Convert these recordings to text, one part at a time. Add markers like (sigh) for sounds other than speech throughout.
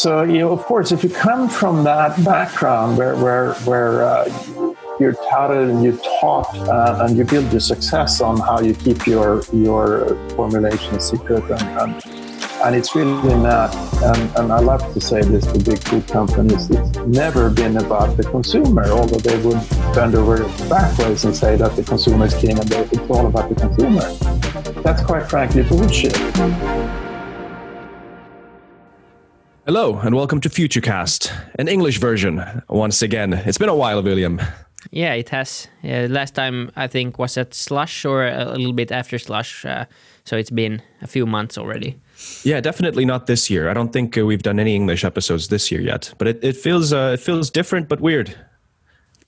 So, you know, of course, if you come from that background where, where, where uh, you're touted and you're taught uh, and you build your success on how you keep your, your formulation secret and, and, and it's really not, and, and I love to say this to big food companies, it's never been about the consumer, although they would bend over backwards and say that the consumer is king and it's all about the consumer. That's quite frankly bullshit. Hello, and welcome to Futurecast, an English version. Once again, it's been a while, William. Yeah, it has. Yeah, last time I think was at Slush or a little bit after Slush, uh, so it's been a few months already. Yeah, definitely not this year. I don't think uh, we've done any English episodes this year yet, but it, it feels uh, it feels different but weird.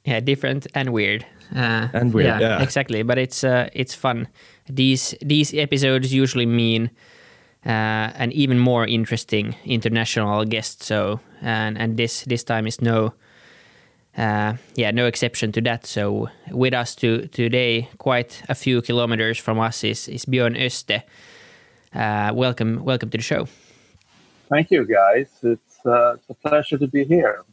Yeah, different and weird. Uh, and weird. Yeah, yeah, exactly. But it's uh, it's fun. These these episodes usually mean an even more interesting international guest. So and and this this time is no. Uh, yeah, no exception to that. So with us to, today, quite a few kilometers from us, is, is Björn Öste. Uh, welcome, welcome to the show. Thank you, guys. It's, uh, it's a pleasure to be here.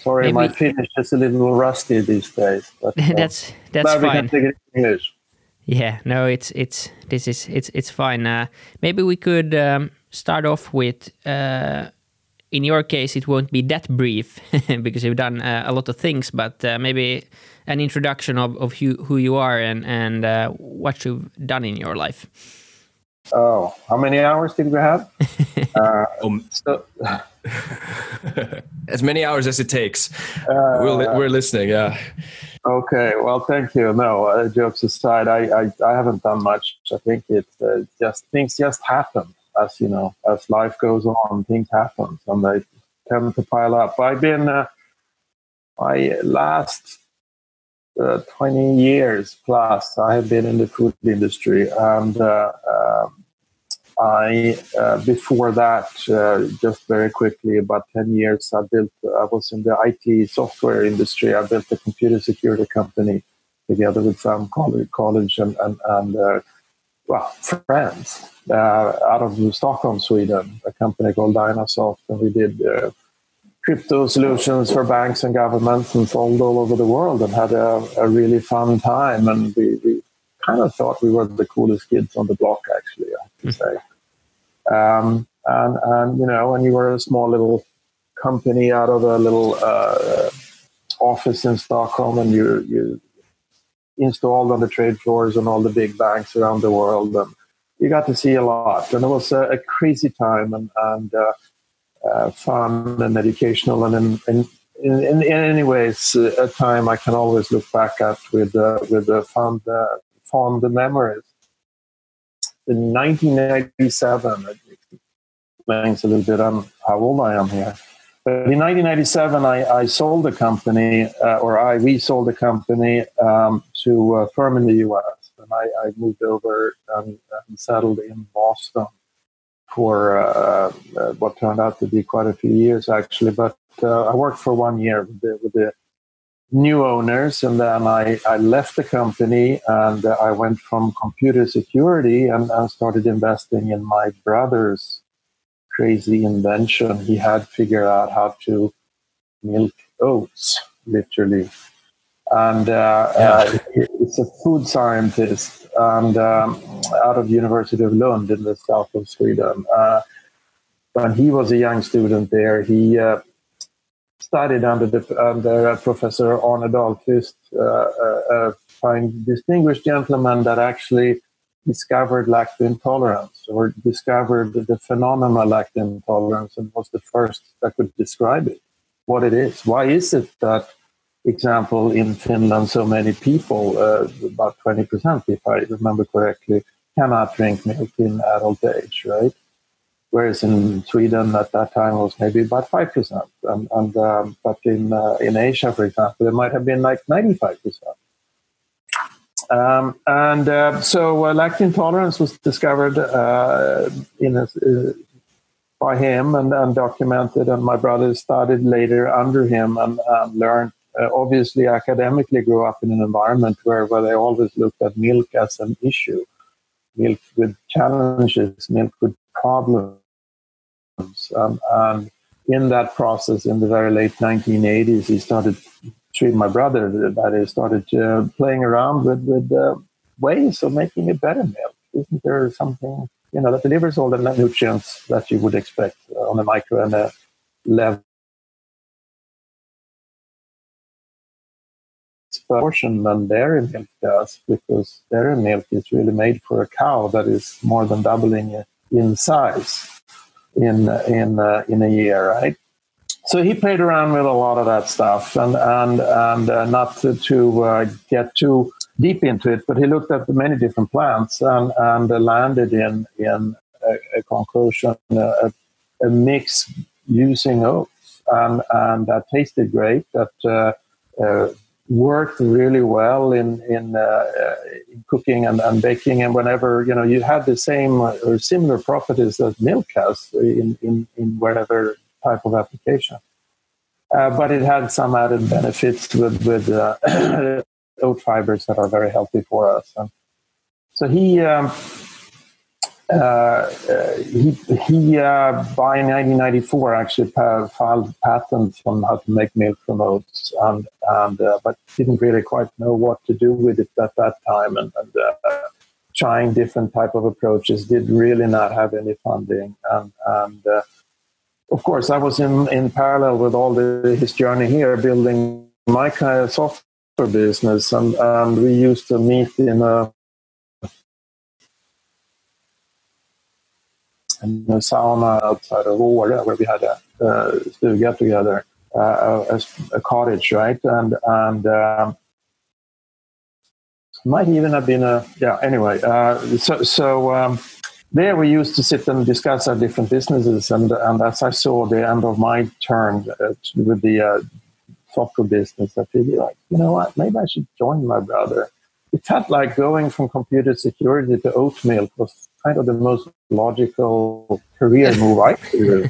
Sorry, Maybe. my Finnish is a little rusty these days. But, (laughs) uh, that's that's fine. English. Yeah, no, it's it's this is it's it's fine. Uh, maybe we could um, start off with. Uh, in your case, it won't be that brief (laughs) because you've done uh, a lot of things, but uh, maybe an introduction of, of who, who you are and and uh, what you've done in your life. Oh, how many hours did we have? (laughs) Uh, um, so, (laughs) as many hours as it takes. Uh, we're, we're listening. Yeah. Okay. Well, thank you. No, uh, jokes aside, I, I, I haven't done much. I think it uh, just things just happen as you know as life goes on. Things happen and they tend to pile up. I've been uh, my last uh, 20 years plus i have been in the food industry and uh, um, I uh, before that, uh, just very quickly, about ten years, I built. I was in the IT software industry. I built a computer security company together with some college, college and and, and uh, well friends uh, out of Stockholm, Sweden. A company called Dynasoft, and we did uh, crypto solutions for banks and governments, and sold all over the world, and had a, a really fun time. And we, we kind of thought we were the coolest kids on the block, actually, I have to hmm. say. Um, and, and, you know, when you were a small little company out of a little uh, office in Stockholm and you, you installed on the trade floors and all the big banks around the world, and you got to see a lot. And it was a, a crazy time and, and uh, uh, fun and educational and in, in in, in, any ways, uh, a time I can always look back at with uh, with fond uh, fond memories. In 1997, it explains a little bit on how old I am here. But in 1997, I, I sold the company, uh, or I we sold the company um, to a firm in the U.S. And I, I moved over and, and, settled in Boston for uh, uh, what turned out to be quite a few years, actually. But uh, I worked for one year with the, with the new owners, and then I, I left the company and uh, I went from computer security and, and started investing in my brother's crazy invention. He had figured out how to milk oats, literally. And uh, yeah. uh, it's a food scientist and um, out of the University of Lund in the south of Sweden. Uh, when he was a young student there, he uh, studied under the under uh, Professor Arne Dahlqvist, uh, a fine distinguished gentleman that actually discovered lactose intolerance or discovered the phenomenon lactose intolerance and was the first that could describe it, what it is. Why is it that, example, in Finland, so many people, uh, about 20%, if I remember correctly, cannot drink milk in adult age, right? Whereas in Sweden at that time was maybe about five percent, and, and um, but in uh, in Asia, for example, it might have been like ninety five percent. Um, and uh, so uh, lactose intolerance was discovered uh, in a, uh, by him and, and, documented, and my brother studied later under him and, and learned. Uh, obviously, academically, grew up in an environment where, where they always looked at milk as an issue, milk with challenges, milk with problems um, and in that process, in the very late 1980s, he started treating my brother that he started uh, playing around with with uh, ways of making a better milk. Isn't there something you know that delivers all the nutrients that you would expect on a micro and a level? portion than dairy milk does because dairy milk is really made for a cow that is more than doubling in size in in uh, in a year, right? So he played around with a lot of that stuff, and and and uh, not to, to uh, get too deep into it, but he looked at many different plants and and landed in in a, a conclusion, a, a, mix using oats, and and that tasted great. That uh, uh, worked really well in in, uh, uh, in cooking and, and, baking. And whenever you know you had the same or similar properties that milk has in in, in whatever type of application, uh, but it had some added benefits with with uh, (clears throat) oat fibers that are very healthy for us. And so he. Um, uh, he, he uh, by 1994 actually filed patents on how to make milk from oats, and, and uh, but didn't really quite know what to do with it at that time, and, and uh, trying different type of approaches did really not have any funding, and, and uh, of course I was in in parallel with all the, his journey here, building my kind of software business, and, and we used to meet in a in a sauna outside of Åre where we had a, a get together, uh, a, a, cottage, right? And and um, might even have been a yeah. Anyway, uh, so so. Um, there we used to sit and discuss our different businesses and, and as i saw the end of my turn uh, with the uh, software business i figured like you know what maybe i should join my brother it felt like going from computer security to oat milk was kind of the most logical career (laughs) move I could do.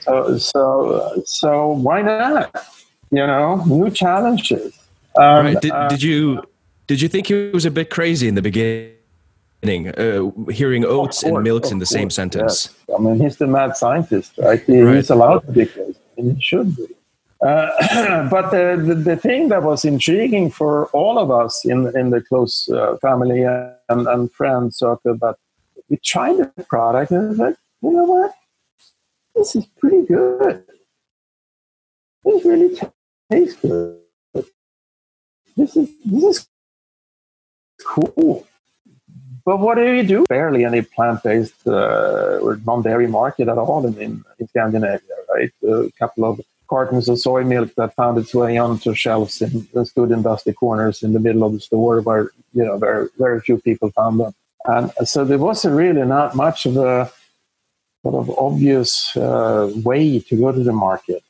So, so, so why not? You know, new challenges. Um, right. Did, uh, did you did you think he was a bit crazy in the beginning, uh, hearing oats course, and milks in the course, same sentence? Yes. I mean, he's the mad scientist, right? He, right. He's allowed to be crazy, and he should be. Uh, (clears throat) but the, the, the, thing that was intriguing for all of us in, in the close uh, family and, and friend circle that we tried the product and was like, you know what? This is pretty good. This really tastes good. This is this is cool. But what do you do? Barely any plant-based uh, or non-dairy market at all in, in Scandinavia, right? A couple of cartons of soy milk that found its way onto shelves and stood in dusty corners in the middle of the store where you know very very few people found them. And so there wasn't really not much of a sort of obvious uh, way to go to the market.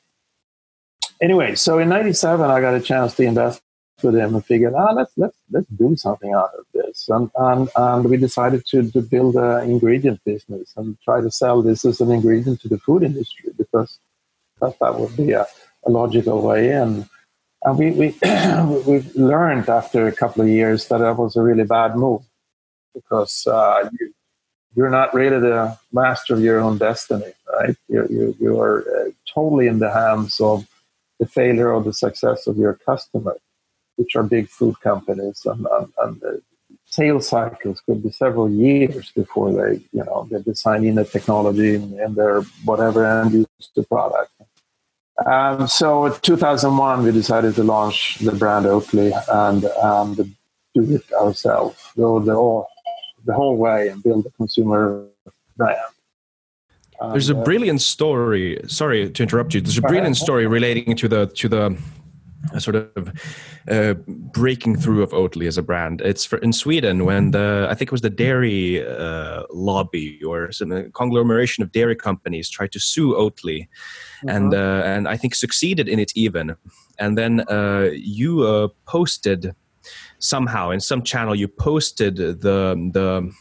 Anyway, so in '97 I got a chance to invest with him and figured, ah, let's let's let's do something out of this. And and, and we decided to, to build an ingredient business and try to sell this as an ingredient to the food industry because that that would be a, a logical way in. And we we (clears throat) we've learned after a couple of years that that was a really bad move because uh, you, you're not really the master of your own destiny, right? You you, you are uh, totally in the hands of the failure or the success of your customer, which are big food companies, and, and, and the sales cycles could be several years before they, you know, they design in the technology and, their whatever and use the product. Um, so in 2001, we decided to launch the brand Oatly and, and do it ourselves, go the the whole way and build a consumer brand. There's a uh, brilliant story. Sorry to interrupt you. There's a brilliant story relating to the to the a sort of uh, breaking through of Oatly as a brand. It's for, in Sweden when the I think it was the dairy uh, lobby or some conglomeration of dairy companies tried to sue Oatly, uh-huh. and uh, and I think succeeded in it even. And then uh, you uh, posted somehow in some channel you posted the the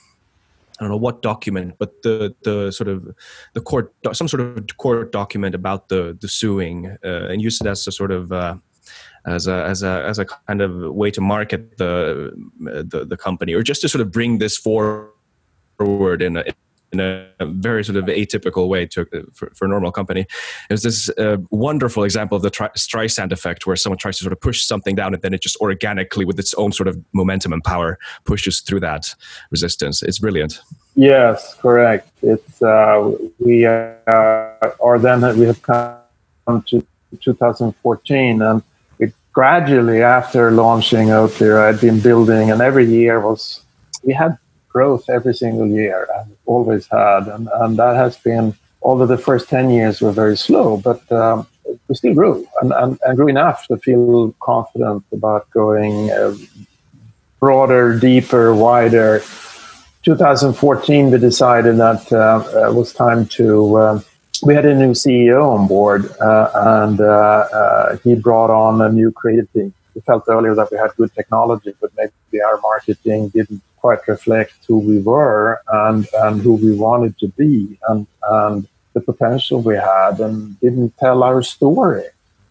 I don't know what document, but the the sort of the court some sort of court document about the the suing, uh, and used it as a sort of uh, as a as a as a kind of way to market the the, the company or just to sort of bring this forward in a, in a very sort of atypical way to, for, for a normal company. There's this uh, wonderful example of the tri- Streisand effect, where someone tries to sort of push something down, and then it just organically, with its own sort of momentum and power, pushes through that resistance. It's brilliant. Yes, correct. It's uh, we uh, are then we have come to 2014, and it gradually after launching Oatly, I'd been building, and every year was we had growth every single year and always had. And, and that has been, although the first 10 years were very slow, but um, we still grew and, and, and, grew enough to feel confident about going uh, broader, deeper, wider. 2014, we decided that uh, it was time to. Uh, we had a new CEO on board, uh, and uh, uh, he brought on a new creative team. We felt earlier that we had good technology, but maybe our marketing didn't quite reflect who we were and, and who we wanted to be and, and the potential we had and didn't tell our story.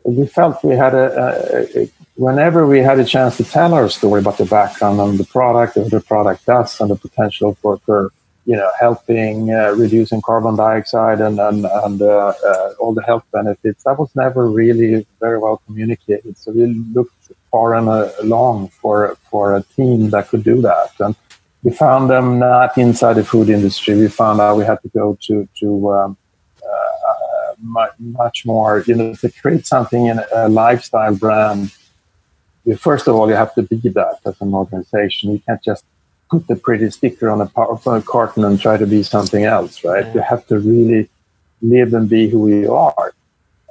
We felt we had a, a, a whenever we had a chance to tell our story about the background and the product and the product does and the potential for, for you know helping uh, reducing carbon dioxide and and, and uh, uh, all the health benefits. That was never really very well communicated. So we looked far and uh, long for for a team that could do that. And we found them not inside the food industry. We found out we had to go to to um, uh, much, much more you know to create something in a lifestyle brand. First of all you have to be that as an organization. You can't just put the pretty sticker on a PowerPoint carton and try to be something else, right? Yeah. You have to really live and be who you are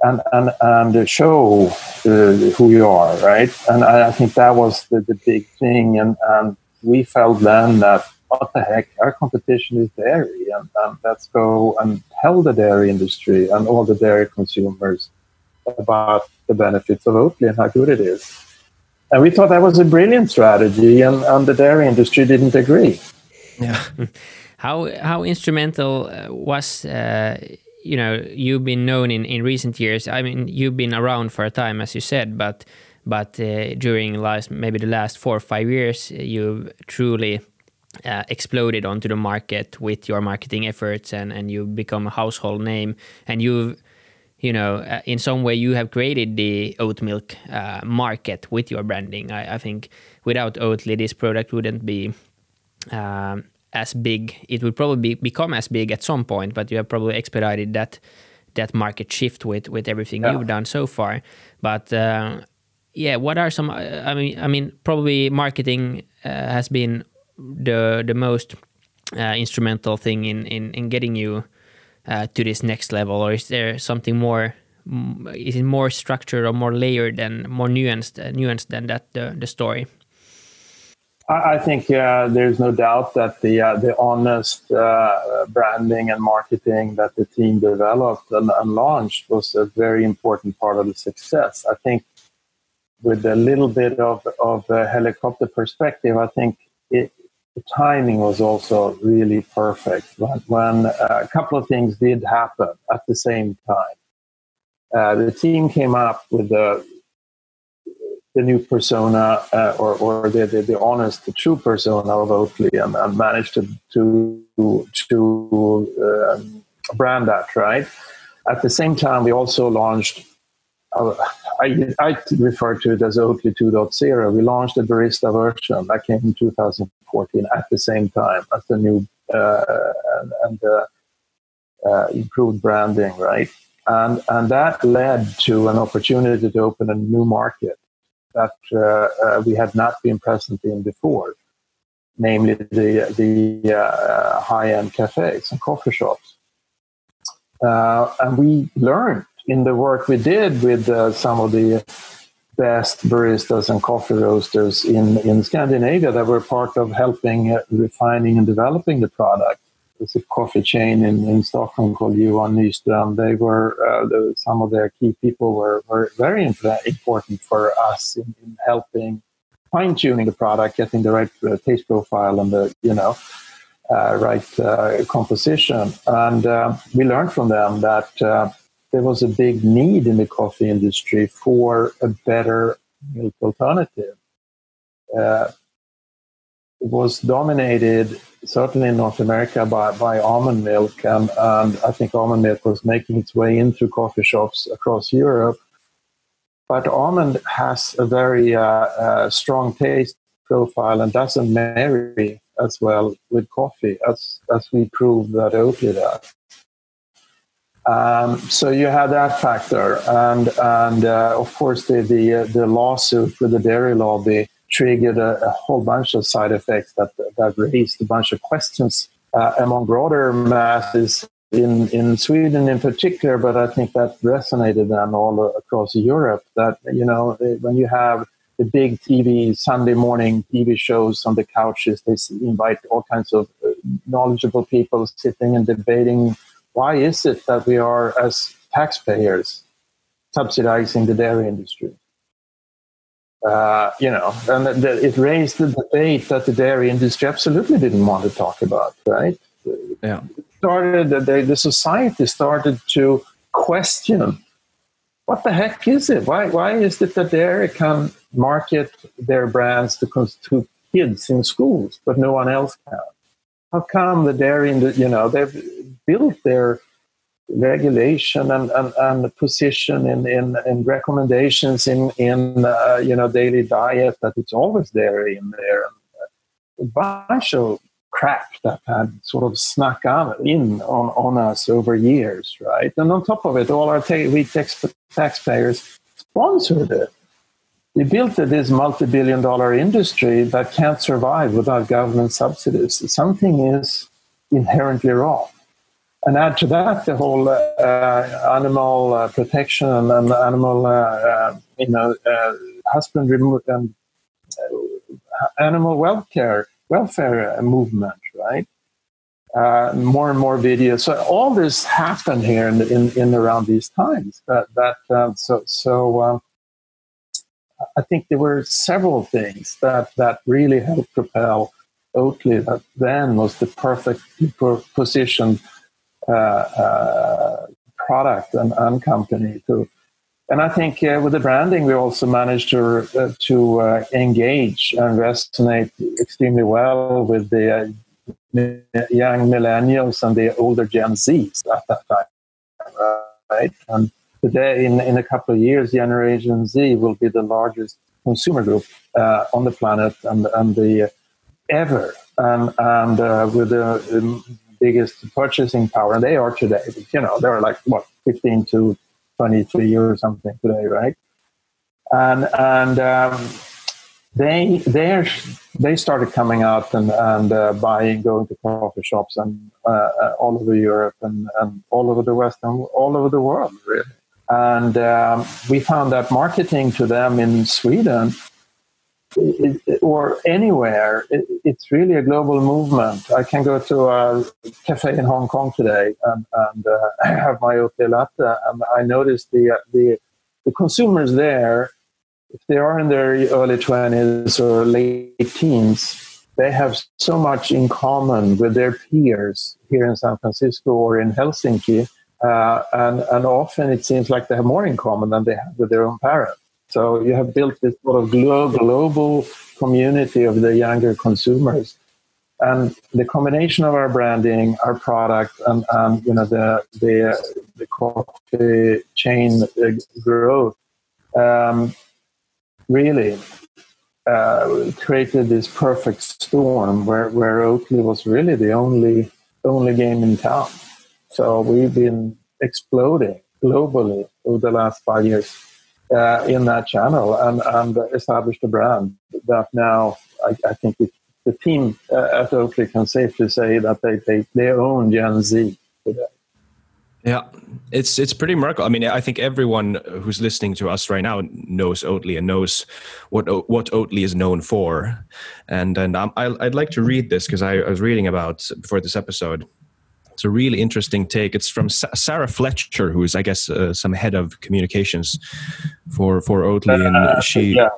and, and, and show uh, who you are, right? And I think that was the, the big thing. And, and we felt then that, what the heck, our competition is dairy. And, and let's go and tell the dairy industry and all the dairy consumers about the benefits of Oatly and how good it is. And we thought that was a brilliant strategy, and, and the dairy industry didn't agree. Yeah. (laughs) how how instrumental uh, was uh, you know you've been known in, in recent years? I mean, you've been around for a time, as you said, but but uh, during last maybe the last four or five years, you've truly uh, exploded onto the market with your marketing efforts, and and you've become a household name, and you've you know, uh, in some way you have created the oat milk uh, market with your branding. I, I, think without Oatly, this product wouldn't be um, as big. It would probably become as big at some point, but you have probably expedited that that market shift with with everything yeah. you've done so far. But uh, yeah, what are some? I mean, I mean, probably marketing uh, has been the the most uh, instrumental thing in in in getting you uh, to this next level, or is there something more? Is it more structured or more layered and more nuanced, uh, nuanced than that the, the story? I think uh, there's no doubt that the uh, the honest uh, branding and marketing that the team developed and, and, launched was a very important part of the success. I think with a little bit of of a helicopter perspective, I think it, the timing was also really perfect when, when a couple of things did happen at the same time. Uh, the team came up with the the new persona uh, or, or the, the, the, honest, the true persona of Oatly and, and managed to to, to um, brand that right. At the same time, we also launched uh, I, I refer to it as Oatly 2.0. We launched the barista version that came in 2014 at the same time as the new uh, and, and uh, improved branding, right? And and that led to an opportunity to open a new market that uh, uh, we had not been present in before, namely the the high end cafes and coffee shops. and we learned in the work we did with some of the best baristas and coffee roasters in, in Scandinavia that were part of helping uh, refining and developing the product. There's a coffee chain in, in Stockholm called Johan Nyström. They were uh, the, some of their key people were, were very important for us in, in helping fine tuning the product, getting the right uh, taste profile and the you know uh, right uh, composition. And uh, we learned from them that there was a big need in the coffee industry for a better milk alternative. Uh, was dominated certainly in North America by, by almond milk, and, and I think almond milk was making its way into coffee shops across Europe. But almond has a very uh, uh, strong taste profile and doesn't marry as well with coffee as, as we proved that Oatly does. Um, so you have that factor, and and uh, of course the the, uh, the lawsuit with the dairy lobby triggered a, a, whole bunch of side effects that that raised a bunch of questions uh, among broader masses in in Sweden in particular, but I think that resonated then all across Europe. That you know when you have the big TV Sunday morning TV shows on the couches, they invite all kinds of uh, knowledgeable people sitting and debating why is it that we are, as taxpayers, subsidizing the dairy industry? Uh, you know, and it raised the debate that the dairy industry absolutely didn't want to talk about, right? Yeah. It started the, the society started to question what the heck is it? Why, why is it that dairy can market their brands to, to kids in schools, but no one else can? How come the dairy, industry you know, they've built their regulation and, and, and position in, in, in recommendations in, in uh, you know, daily diet that it's always dairy in there. A bunch of crap that had sort of snuck in on, on us over years, right? And on top of it, all our ta- we tax- taxpayers sponsored it. We built this multi-billion dollar industry that can't survive without government subsidies. Something is inherently wrong and add to that the whole uh, animal uh, protection and, and animal, uh, uh you know, uh, husbandry and uh, animal welfare welfare movement, right? more and more videos. So all this happened here in in, in around these times. That that um, so so. Um, I think there were several things that, that really helped propel Oatly that then was the perfect position uh, uh, product and, and company to and I think uh, with the branding, we also managed to uh, to uh, engage and resonate extremely well with the uh, young millennials and the older Gen Zs at that time, right? And today, in, in a couple of years, Generation Z will be the largest consumer group on the planet and and the ever, and and with the biggest purchasing power, and they are today. You know, they're like what 15 to 23 years or something today, right? And and um, they they they started coming out and and uh, buying, going to coffee shops and uh, uh, all over Europe and and all over the West and all over the world, really. And um, we found that marketing to them in Sweden or anywhere, it's really a global movement. I can go to a cafe in Hong Kong today and, and uh, (laughs) have my Oatly latte, and I notice the, the the consumers there, if they are in their early twenties or late teens, they have so much in common with their peers here in San Francisco or in Helsinki, uh, and and often it seems like they have more in common than they have with their own parents. So you have built this sort of global community of the younger consumers. And the combination of our branding, our product, and, and you know the the, the coffee chain growth um, really uh, created this perfect storm where, where Oatly was really the only only game in town. So we've been exploding globally over the last five years uh, in that channel and, and established a brand that now I, I think the team uh, at Oatly can safely say that they, they, they own Gen Z today. Yeah, it's it's pretty remarkable. I mean, I think everyone who's listening to us right now knows Oatly and knows what what Oatly is known for. And and I, would like to read this because I, I, was reading about before this episode it's a really interesting take. It's from Sa- Sarah Fletcher, who is, I guess, uh, some head of communications for for Oatly, and uh, she yeah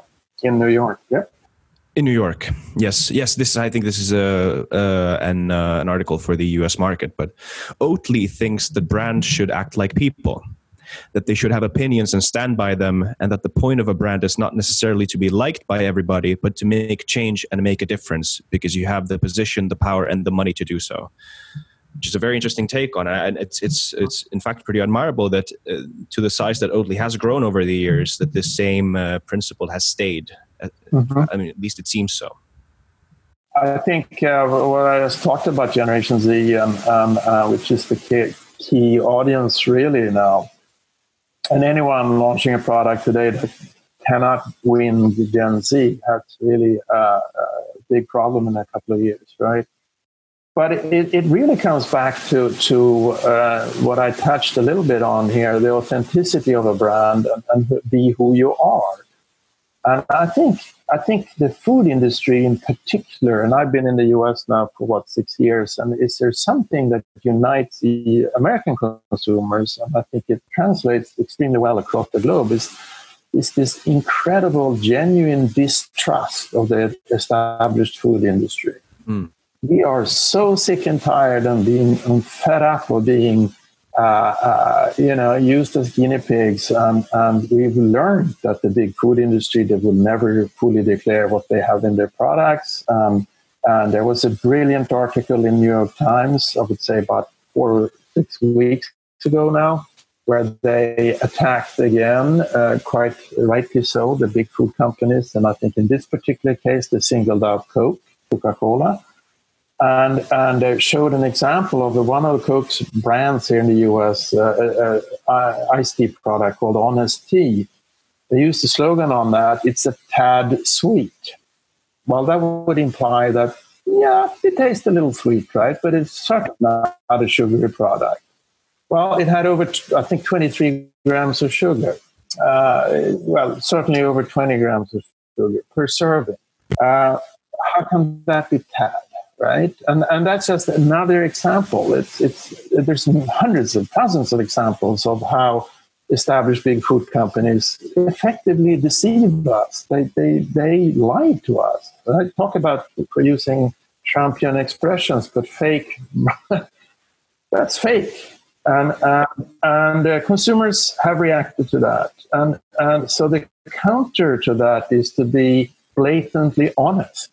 in New York. Yeah. In New York, yes, yes. This I think this is a uh, an uh, an article for the U.S. market. But Oatly thinks the brand should act like people. that they should have opinions and stand by them, and that the point of a brand is not necessarily to be liked by everybody, but to make change and make a difference because you have the position, the power, and the money to do so. Which is a very interesting take on it, and it's it's it's in fact pretty admirable that uh, to the size that Oatly has grown over the years, that this same uh, principle has stayed. Uh, mm-hmm. I mean, at least it seems so. I think uh, what I just talked about Generation Z, um, um, uh, which is the key, key audience really now, and anyone launching a product today that cannot win the Gen Z has really uh, a big problem in a couple of years, right? But it, it really comes back to, to uh, what I touched a little bit on here the authenticity of a brand and, and be who you are. And I think I think the food industry in particular, and I've been in the US now for what six years, and is there something that unites the American consumers, and I think it translates extremely well across the globe, is is this incredible, genuine distrust of the established food industry. Mm. We are so sick and tired of being fed up of being uh, uh, you know, used as guinea pigs. Um, and we've learned that the big food industry they will never fully declare what they have in their products. Um, and there was a brilliant article in New York Times, I would say about four or six weeks ago now, where they attacked again, uh, quite rightly so, the big food companies. And I think in this particular case, they singled out Coke, Coca Cola and and showed an example of the one of the Coke's brands here in the U.S. Uh, uh, uh, iced tea product called Honest Tea. They used the slogan on that. It's a tad sweet. Well, that would imply that yeah, it tastes a little sweet, right? But it's certainly not a sugary product. Well, it had over, I think, 23 grams of sugar. Uh, well, certainly over 20 grams of sugar per serving. Uh, how can that be tad? Right? And and that's just another example. It's it's there's hundreds of thousands of examples of how established big food companies effectively deceive us. They they they lie to us. I talk about producing Trumpian expressions, but fake. (laughs) that's fake. And uh, and uh, consumers have reacted to that, and and so the counter to that is to be blatantly honest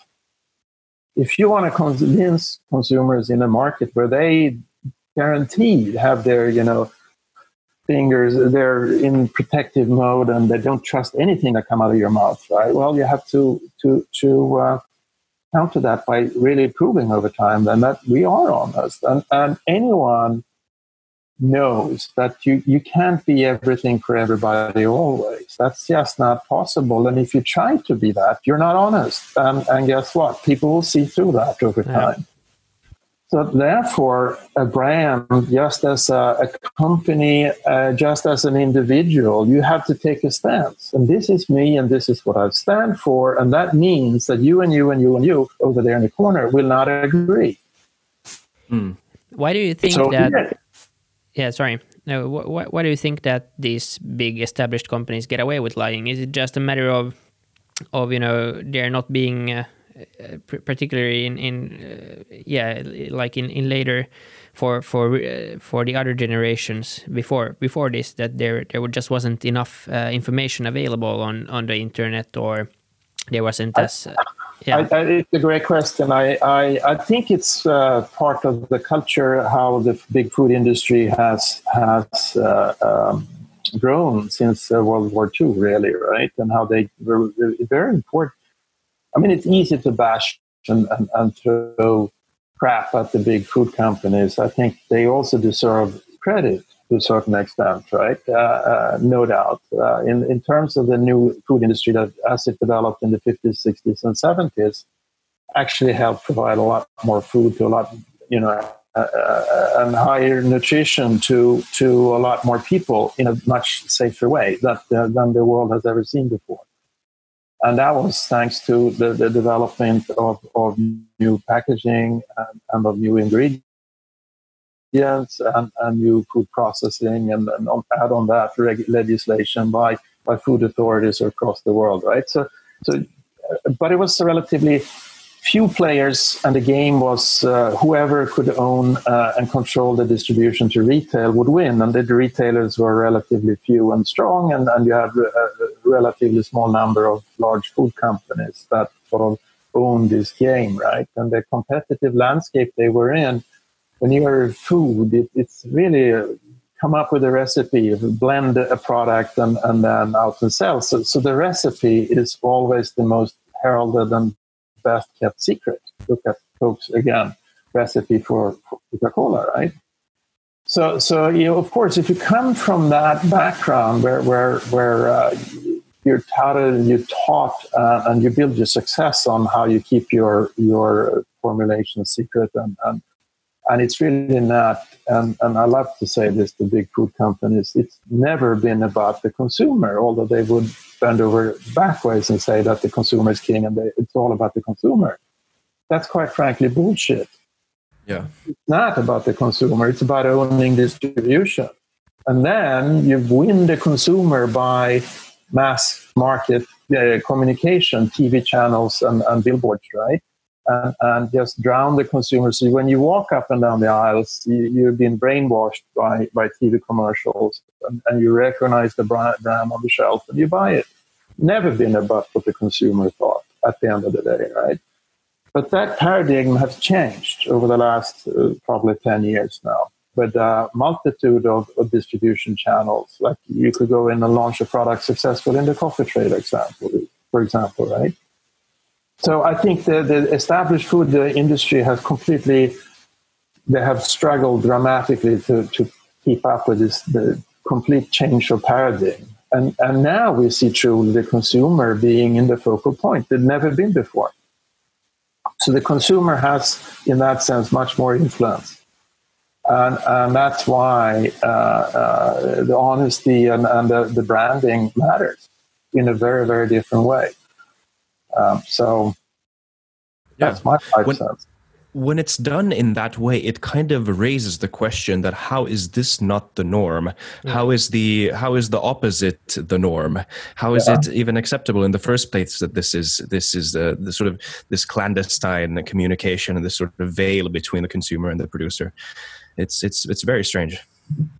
if you want to convince consumers in a market where they guaranteed have their, you know, fingers, they're in protective mode and they don't trust anything that come out of your mouth, right? Well, you have to to to uh, counter that by really proving over time then that we are honest, and and anyone knows that you, you can't be everything for everybody always. That's just not possible. And if you try to be that, you're not honest. And, and guess what? People will see through that over time. Yeah. So therefore, a brand, just as a, a company, uh, just as an individual, you have to take a stance. And this is me, and this is what I stand for. And that means that you and you and you and you over there in the corner will not agree. Hmm. Why do you think so, that? Yeah yeah, sorry. No, wh- why do you think that these big established companies get away with lying? Is it just a matter of, of you know, they're not being, uh, uh particularly in in uh, yeah, like in in later, for for uh, for the other generations before before this that there there just wasn't enough uh, information available on on the internet or there wasn't as uh, yeah. I, I, it's a great question. I, I, I think it's uh, part of the culture how the big food industry has has uh, um, grown since uh, World War II, really, right? And how they were very important. I mean, it's easy to bash and, and, and throw crap at the big food companies. I think they also deserve credit to a certain extent, right? Uh, uh, no doubt. Uh, in, in terms of the new food industry that as it developed in the 50s, 60s, and 70s, actually helped provide a lot more food to a lot, you know, uh, uh, and higher nutrition to to a lot more people in a much safer way that uh, than the world has ever seen before. And that was thanks to the, the development of, of new packaging and, and of new ingredients ingredients and, and new food processing and, and on, add on that reg- legislation by, by food authorities across the world, right? So, so, uh, but it was relatively few players, and the game was uh, whoever could own uh, and control the distribution to retail would win. And the retailers were relatively few and strong, and, and you had a, a relatively small number of large food companies that sort of owned this game, right? And the competitive landscape they were in, when you're food, it, it's really uh, come up with a recipe, blend a product, and, and then out and sell. So, so the recipe is always the most heralded and best kept secret. Look at Coke's again recipe for Coca Cola, right? So, so you know, of course, if you come from that background where where where uh, you're taught and you're taught uh, and you build your success on how you keep your your formulation secret and and, and it's really not and, and I love to say this to big food companies it's never been about the consumer although they would bend over backwards and say that the consumer is king and they, it's all about the consumer. That's quite frankly bullshit. Yeah. It's not about the consumer, it's about owning distribution. And then you win the consumer by mass market uh, communication, TV channels, and, and billboards, right? And, and, just drown the consumer. So when you walk up and down the aisles, you, have been brainwashed by, by TV commercials and, and you recognize the brand, on the shelf and you buy it. Never been about what the consumer thought at the end of the day, right? But that paradigm has changed over the last uh, probably 10 years now with a multitude of, of, distribution channels. Like you could go in and launch a product successful in the coffee trade example, for example, right? So I think the, the established food industry has completely, they have struggled dramatically to, to keep up with this the complete change of paradigm. And, and now we see truly the consumer being in the focal point. It never been before. So the consumer has, in that sense, much more influence. And, and that's why uh, uh, the honesty and, and the, the, branding matters in a very, very different way. Um, so yeah. that's my five when, cents when it's done in that way it kind of raises the question that how is this not the norm yeah. how is the how is the opposite the norm how is yeah. it even acceptable in the first place that this is this is the, the sort of this clandestine communication and this sort of veil between the consumer and the producer it's it's it's very strange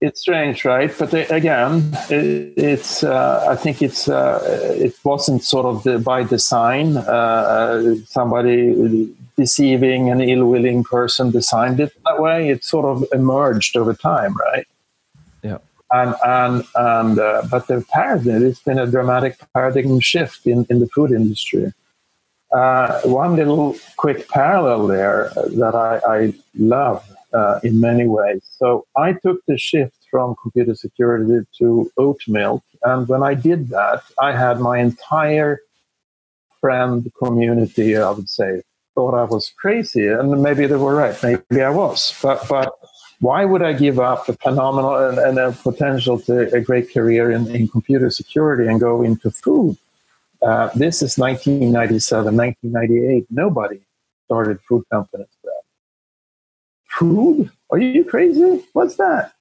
it's strange, right? But again, it, it's uh, I think it's uh, it wasn't sort of the, by design. Uh, somebody deceiving an ill-willing person designed it that way. It sort of emerged over time, right? Yeah. And and and uh, but the paradigm it's been a dramatic paradigm shift in, in the food industry. Uh, one little quick parallel there that I, I love uh, in many ways. So I took the shift from computer security to oat milk, and when I did that, I had my entire friend community, I would say, thought I was crazy, and maybe they were right. Maybe I was, but but why would I give up a phenomenal and, and a potential to a great career in, in computer security and go into food? Uh, this is 1997, 1998. Nobody started food companies. Food? Are you crazy? What's that?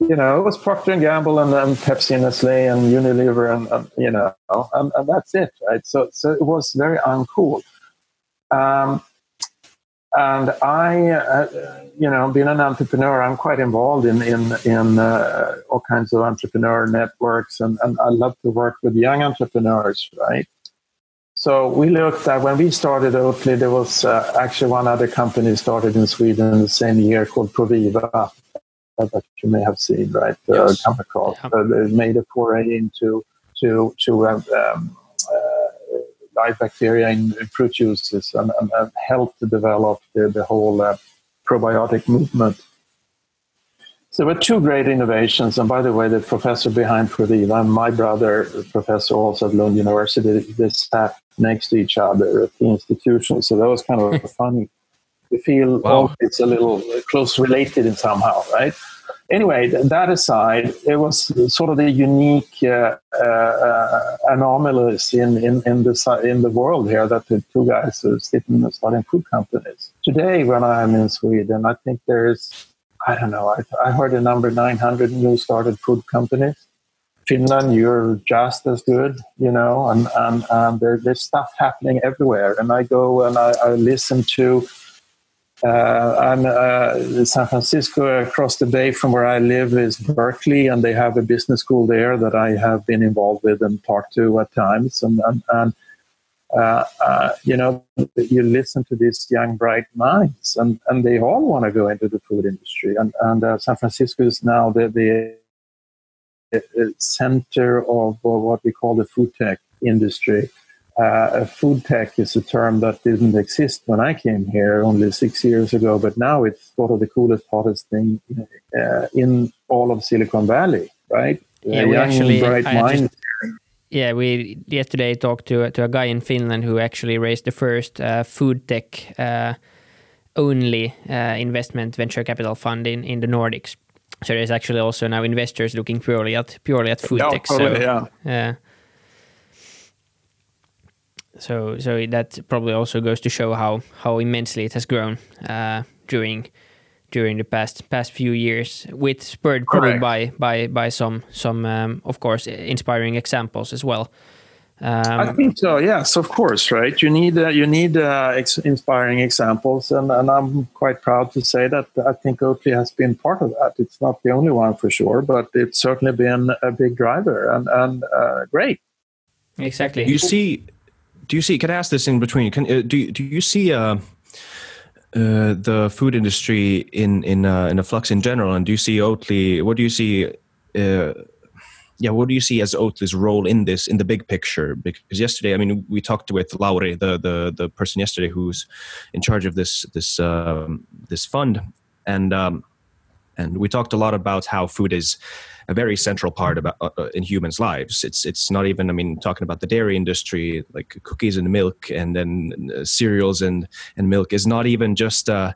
You know, it was Procter and Gamble and, and Pepsi and Nestle and Unilever and, and you know, and, and, that's it, right? So, so it was very uncool. Um, and I, uh, you know, being an entrepreneur, I'm quite involved in in in uh, all kinds of entrepreneur networks, and, and I love to work with young entrepreneurs, right? So we looked at when we started Oatly, there was uh, actually one other company started in Sweden the same year called Proviva that you may have seen, right? Uh, come across. Yeah. Uh, they made a foray into to to um, live bacteria in, fruit juices and, and, and help to develop the, the whole uh, probiotic movement. So there were two great innovations. And by the way, the professor behind Proviva my brother, professor also at Lund University, sat next to each other at the institution. So that was kind of funny. You feel wow. oh, it's a little close related in somehow, right? anyway, that aside, it was sort of the unique uh, uh, anomalies in, in, in, the, in the world here that the two guys are sitting starting food companies. Today, when I'm in Sweden, I think there's, I don't know, I, I heard a number 900 new started food companies. Finland, you're just as good, you know, and, and, and there, there's stuff happening everywhere. And I go and I, I listen to uh, and uh, San Francisco, across the bay from where I live, is Berkeley, and they have a business school there that I have been involved with and talked to at times. And, and, and uh, uh you know, you listen to these young, bright minds, and, and they all want to go into the food industry. And, and uh, San Francisco is now the, the center of what we call the food tech industry. Uh, food tech is a term that didn't exist when I came here only six years ago, but now it's sort of the coolest, hottest thing uh, in all of Silicon Valley, right? Yeah, we actually, bright mind. yeah, we yesterday talked to to a guy in Finland who actually raised the first uh, food tech uh, only uh, investment venture capital fund in in the Nordics. So there's actually also now investors looking purely at purely at food yeah, tech. Totally, so, yeah. So so that probably also goes to show how how immensely it has grown uh, during during the past past few years, with spurred probably by by by some some um, of course inspiring examples as well. Um, I think so. Yes, of course. Right. You need uh, you need uh, ex- inspiring examples, and, and I'm quite proud to say that I think Oatly has been part of that. It's not the only one for sure, but it's certainly been a big driver and and uh, great. Exactly. You see do you see? Can I ask this in between? Can uh, do do you see uh, uh, the food industry in in uh, in a flux in general? And do you see Oatly? What do you see? Yeah, what do you see as Oatly's role in this in the big picture? Because yesterday, I mean, we talked with Lauri, the the the person yesterday who's in charge of this this um, this fund, and um, and we talked a lot about how food is a very central part about uh, uh, in humans' lives. It's it's not even I mean talking about the dairy industry like cookies and milk and then uh, cereals and and milk is not even just uh,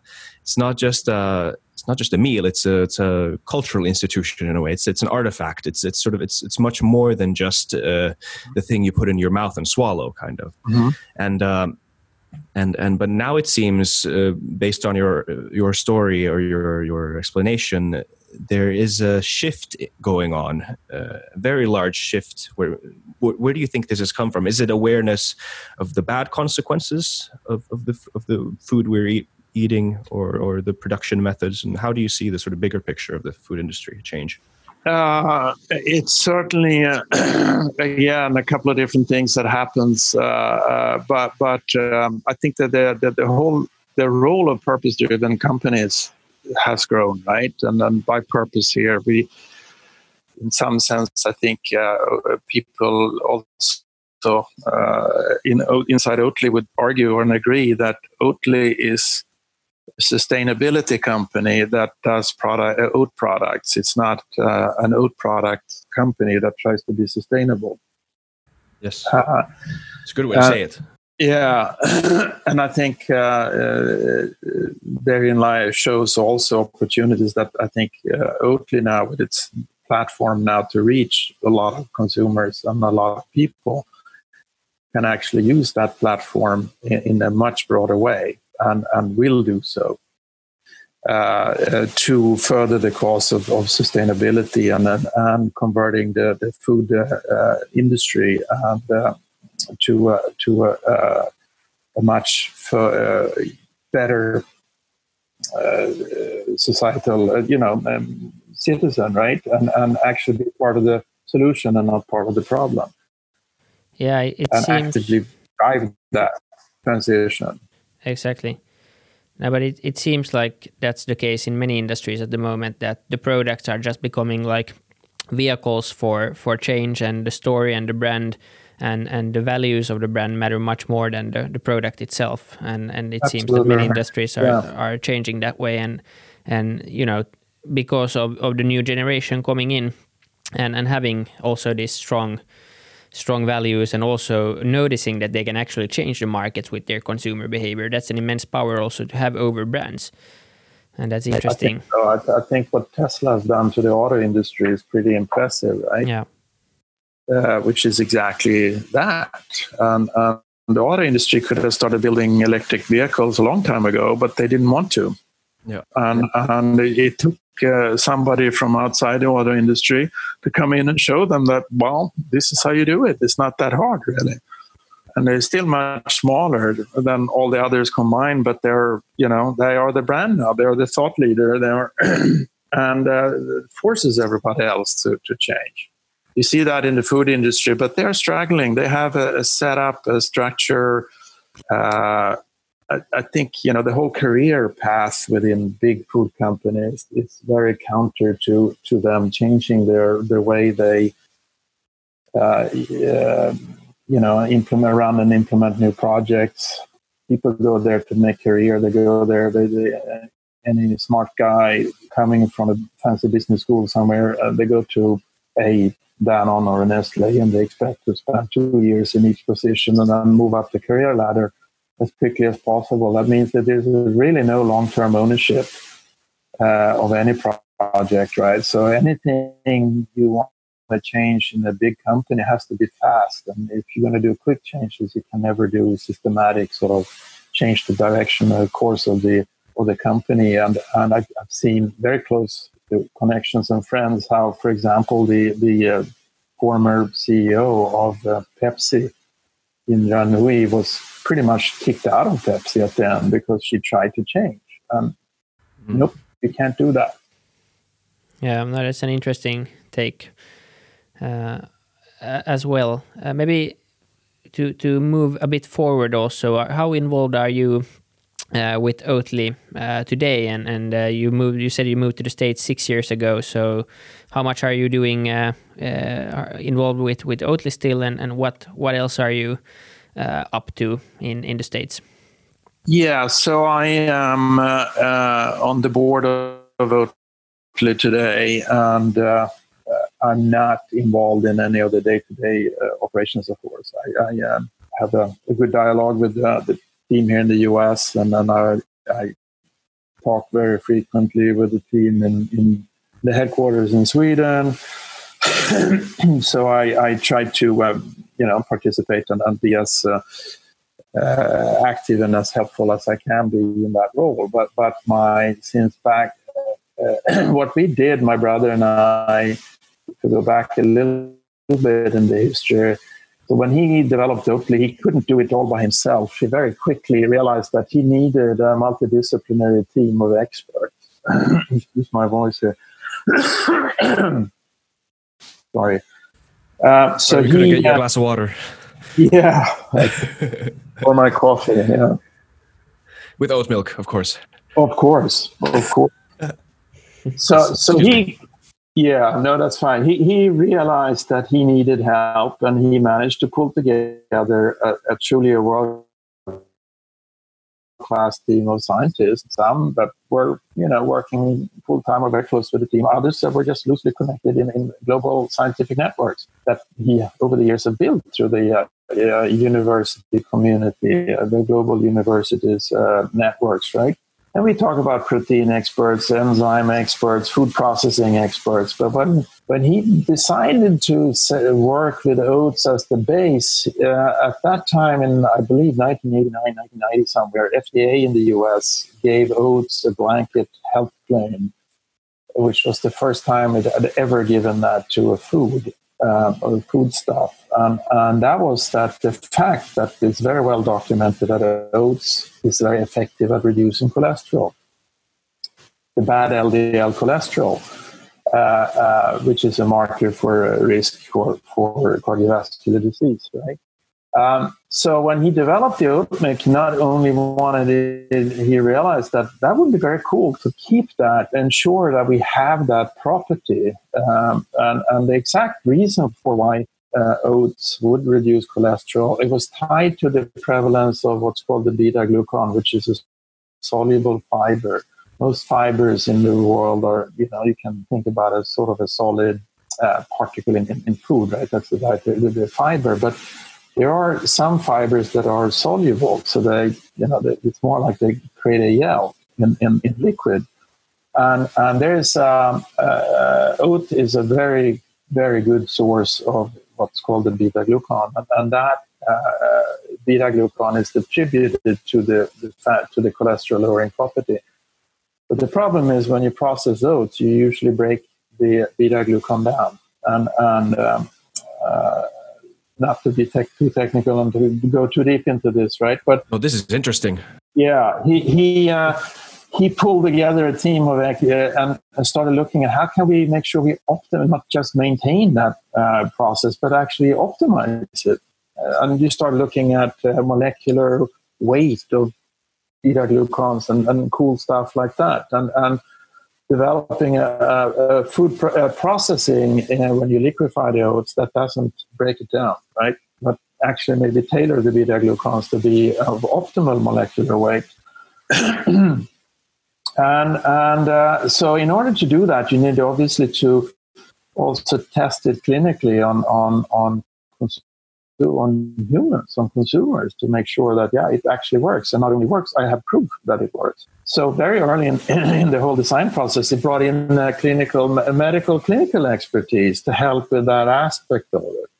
it's not just uh, it's not just a meal. It's a it's a cultural institution in a way. It's it's an artifact. It's it's sort of it's it's much more than just uh, the thing you put in your mouth and swallow, kind of. Mm-hmm. And um, and and but now it seems uh, based on your your story or your your explanation there is a shift going on, uh, a very large shift. Where, where do you think this has come from? Is it awareness of the bad consequences of, of the of the food we're eat, eating, or or the production methods? And how do you see the sort of bigger picture of the food industry change? Uh, it's certainly uh, (clears throat) yeah, and a couple of different things that happens. Uh, uh but but um, I think that the, the the whole the role of purpose-driven companies has grown, right? And then by purpose here, we, in some sense, I think uh, people also uh, in inside Oatly would argue and agree that Oatly is sustainability company that does product uh, oat products. It's not uh, an oat product company that tries to be sustainable. Yes, uh, it's a good way to say it. Yeah, (coughs) and I think uh, uh, therein lies shows also opportunities that I think uh, Oatly now with its platform now to reach a lot of consumers and a lot of people can actually use that platform in, in a much broader way and, and will do so uh, uh, to further the cause of, of sustainability and, and, and converting the, the food uh, industry and to uh, to a, uh, a much uh, better societal, you know, um, citizen, right? And and actually be part of the solution and not part of the problem. Yeah, it and seems actively drive that transition. Exactly. No, but it, it seems like that's the case in many industries at the moment that the products are just becoming like vehicles for for change and the story and the brand and and the values of the brand matter much more than the, the product itself and and it Absolutely. seems that many industries are yeah. are changing that way and and you know because of, of the new generation coming in and and having also this strong strong values and also noticing that they can actually change the markets with their consumer behavior that's an immense power also to have over brands and that's interesting I think, so. I, th- I think what tesla has done to the auto industry is pretty impressive right yeah uh, which is exactly that. Um, um, the auto industry could have started building electric vehicles a long time ago, but they didn't want to. Yeah. And, and it took uh, somebody from outside the auto industry to come in and show them that, well, this is how you do it. It's not that hard, really. And they're still much smaller than all the others combined, but they're, you know, they are the brand now. They're the thought leader. They're (clears throat) and uh, forces everybody else to, to change. You see that in the food industry, but they're struggling. They have a, a setup, a structure, uh, I, think you know the whole career path within big food companies is very counter to to them changing their their way they uh, uh, you know implement around and implement new projects. People go there to make career. They go there. They, they uh, any smart guy coming from a fancy business school somewhere, uh, they go to a Danone or a Nestle, and they expect to spend two years in each position and then move up the career ladder as quickly as possible. That means that there's really no long-term ownership uh, of any project, right? So anything you want to change in a big company has to be fast. And if you're going to do quick changes, you can never do systematic sort of change the direction or course of the of the company. And and I've, I've seen very close connections and friends how, for example, the the uh, former CEO of uh, Pepsi Indra Nooyi was pretty much kicked out of Pepsi at the end because she tried to change. Um, mm. Nope, you can't do that. Yeah, no, that is an interesting take uh, as well. Uh, maybe to to move a bit forward, also, uh, how involved are you uh, with Oatly uh, today? And and uh, you moved. You said you moved to the states six years ago. So, how much are you doing involved with with Oatly still? And and what what else are you uh, up to in in the states? Yeah, so I am uh, uh, on the board of Oatly today, and uh, I'm not involved in any of the day-to-day operations, of course. I, I have a, a, good dialogue with the team here in the US, and then I, I talk very frequently with the team in, in the headquarters in Sweden. (clears throat) so I, I try to um, you know participate and, and be as uh, uh, active and as helpful as I can be in that role. But but my since back uh, (clears throat) what we did, my brother and I, to go back a little bit in the history. So when he developed Oatly, he couldn't do it all by himself. He very quickly realized that he needed a multidisciplinary team of experts. (coughs) Excuse my voice here. (coughs) Sorry. Uh, so you he get your glass of water. (laughs) Yeah, (laughs) or my coffee. Yeah, with oat milk, of course. Of course, of course. (laughs) so, so he, yeah, no, that's fine. He he realized that he needed help, and he managed to pull together a, a truly a world class team of scientists, some that were, you know, working full time or very close with the team, others that were just loosely connected in, in global scientific networks that he, over the years, have built through the uh, uh, university community, uh, the global universities uh, networks, right? And we talk about protein experts, enzyme experts, food processing experts. But when, when he decided to work with oats as the base, uh, at that time in, I believe, 1989, 1990, somewhere, FDA in the US gave oats a blanket health claim, which was the first time it had ever given that to a food uh, or food stuff. Um, and that was that the fact that it's very well documented that oats is very effective at reducing cholesterol, the bad LDL cholesterol, uh, uh, which is a marker for risk for, for cardiovascular disease, right? Um, so when he developed the he not only wanted it, he realized that that would be very cool to keep that, ensure that we have that property. Um, and, and the exact reason for why uh, oats would reduce cholesterol, it was tied to the prevalence of what's called the beta glucan, which is a soluble fiber. Most fibers in the world are, you know, you can think about as sort of a solid uh, particle in, in, food, right? That's the, the, the fiber. But there are some fibers that are soluble, so they, you know, they, it's more like they create a gel in, in, in liquid. And, and there's um, uh, oat is a very very good source of what's called the beta glucan, and, and that uh, beta glucan is attributed to the, the fat to the cholesterol lowering property. But the problem is when you process oats, you usually break the beta glucan down. And, and um, uh, not to be tech, too technical and to go too deep into this, right? But oh, this is interesting. Yeah, he he uh, he pulled together a team of uh, and started looking at how can we make sure we optimize, not just maintain that uh, process, but actually optimize it. Uh, and you start looking at uh, molecular weight of beta glucans and, and cool stuff like that, and and developing a, a food a processing uh, when you liquefy the oats that doesn't break it down, right? But actually maybe tailor the beta glucans to be of optimal molecular weight. (clears throat) and and uh, so in order to do that, you need obviously to also test it clinically on on on on humans, on consumers, to make sure that yeah, it actually works. And not only works, I have proof that it works. So very early in, (clears throat) in the whole design process, it brought in uh, clinical, medical, clinical expertise to help with that aspect of it.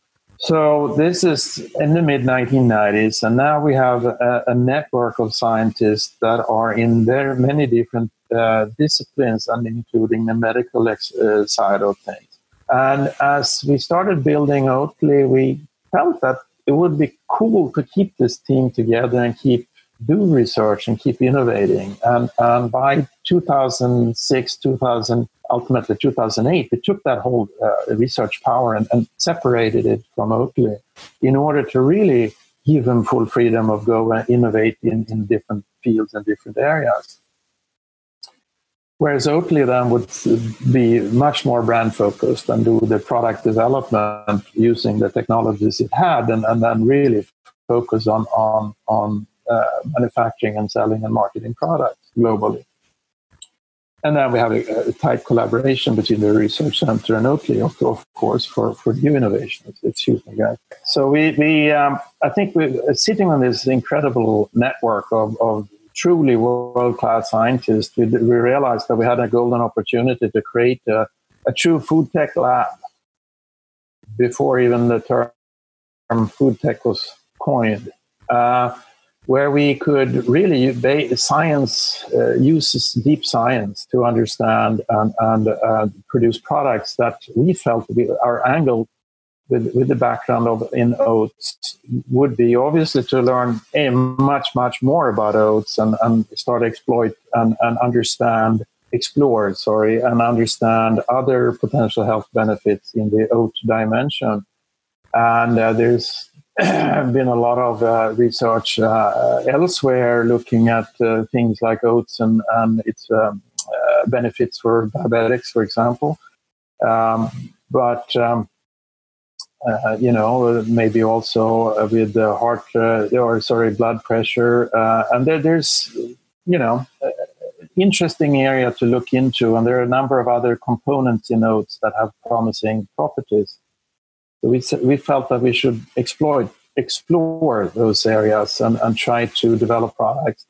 So this is in the mid 1990s, and now we have a, a, network of scientists that are in very many different uh, disciplines, and including the medical ex- uh, side of things. And as we started building Oatly, we felt that it would be cool to keep this team together and keep do research and keep innovating. And, and by 2006, 2000, ultimately 2008, we took that whole uh, research power and, and, separated it from Oatly in order to really give them full freedom of go and innovate in, in different fields and different areas. Whereas Oatly then would be much more brand focused and do the product development using the technologies it had and, and then really focus on, on, on manufacturing and selling and marketing products globally. And then we have a, a, tight collaboration between the research center and Oatly, of, of course, for, for new innovation. It's, it's huge, guys. So we, we um, I think we're sitting on this incredible network of, of truly world class scientists, we, we, realized that we had a golden opportunity to create a, a true food tech lab before even the term food tech was coined. Uh, where we could really science uh, use deep science to understand and, and uh, produce products that we felt our angle with, with the background of in oats would be obviously to learn a much much more about oats and, and start exploit and, and understand explore sorry and understand other potential health benefits in the oat dimension. And uh, there's (clears throat) been a lot of uh, research uh, elsewhere looking at uh, things like oats and, and its um, uh, benefits for diabetics for example um, but um, uh, you know, maybe also uh, with the heart uh, or sorry, blood pressure, uh, and there, there's, you know, interesting area to look into, and there are a number of other components in oats that have promising properties. We we felt that we should exploit explore those areas and, and try to develop products.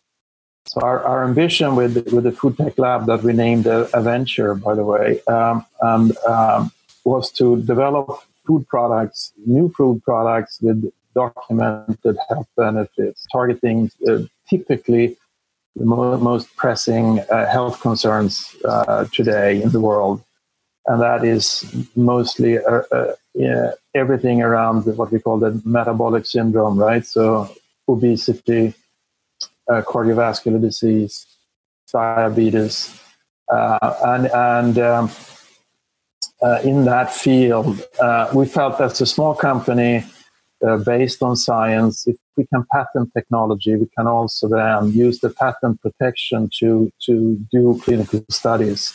So our, our ambition with with the food tech lab that we named a, Aventure, by the way, um, and um, was to develop food products, new food products with documented health benefits, targeting uh, typically the mo- most pressing uh, health concerns uh, today in the world. And that is mostly uh, uh, yeah, everything around what we call the metabolic syndrome, right? So, obesity, uh, cardiovascular disease, diabetes, and, and um, uh, in that field. Uh, we felt as a small company uh, based on science, if we can patent technology, we can also then use the patent protection to, to do clinical studies.